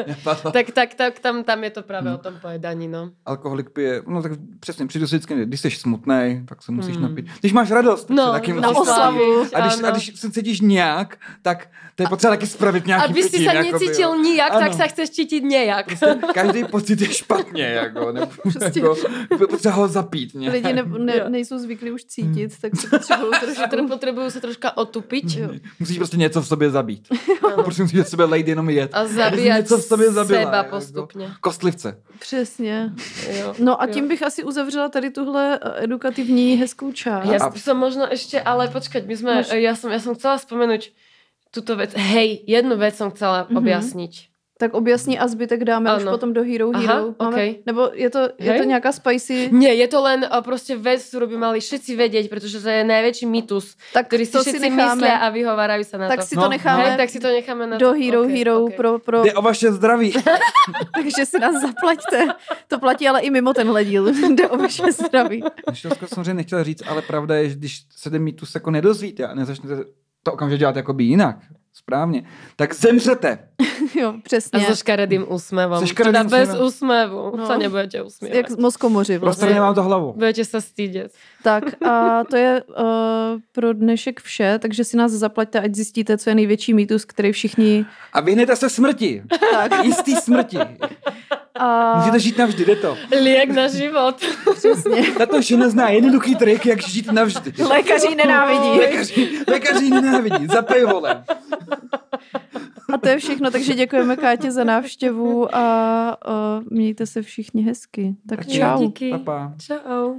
tak, tak, tak tam, tam je to práve o tom pojedaní, no. Alkoholik pije, no tak přesně, přijdu si vždycky, když jsi smutný, tak se musíš Hmm. napít. Když máš radost, tak No, se taky na musíš oslavu. napít. A když, Áno. a když se cítíš nějak, tak to je potřeba taky spravit nějaký Aby si jakoby, necítil jo. nijak, tak Ano. sa chceš cítiť nejak. Prostě každý pocit je špatně, jako, nebo, Prostě. jako potřeba ho zapít. Nějak. Lidi ne, ne, Jo. nejsou zvyklí už cítit, tak se potřebují trošku... potrebujú sa troška otupiť Jo. Musíš prostě něco v sobě zabít. A prostě musíš v sebe lejt jenom jet. a zabíjať něco v sobě zabila, seba jako. postupne. Kostlivce. Přesně. Jo. No a Jo. tím bych asi uzavřela tady tuhle eh, edukativní hezkou část. Ja A- som možno ešte, ale počkať, my sme, Máš- ja som, ja som chcela spomenúť túto vec. Hej, jednu vec som chcela Mhm. objasniť. Tak objasni a zbytek dáme už Ano. potom do Hero Aha, Hero. okej. Nebo je to, je Hej. to nějaká spicy... Nie, je to len uh, proste vec, ktorú by mali všetci vedieť, pretože to je najväčší mýtus, Tak ktorý si to si všetci necháme, myslia a vyhovárajú sa na tak to. si No, to necháme Hej, tak si to necháme na do to. Hero Ok, Hero ok. pro, pro Jde o vaše zdraví. takže si nás zaplaťte. To platí ale i mimo tenhle díl. Jde o vaše zdraví. To samozřejmě nechtěl říct, ale pravda je, že když se ten mýtus jako nedozvíte a nezačnete to okamžitě dělat jakoby jinak, správně, tak zemřete. Jo, A přesně. so škaredým úsmevom. So škaredým teda bez úsmevu No. sa nebudete usmievať. Jak moskomoři vlastně. Roztrhne vám to hlavu. Budete sa stýdeť. Tak a to je uh, pro dnešek vše, takže si nás zaplaťte, ať zjistíte, co je největší mýtus, který všichni... A vyhnete se smrti. Tak. Jistý smrti. A Můžete žít navždy, jde to. Liek na život. přesně. Tato žena zná jednoduchý trik, jak žít navždy. Lékaři nenávidí. Lékaři, lékaři nenávidí, za paywallem. A to je všechno, takže děkujeme Kátě za návštěvu a uh, mějte se všichni hezky. Tak čau. Díky. Pa, pa. Čau.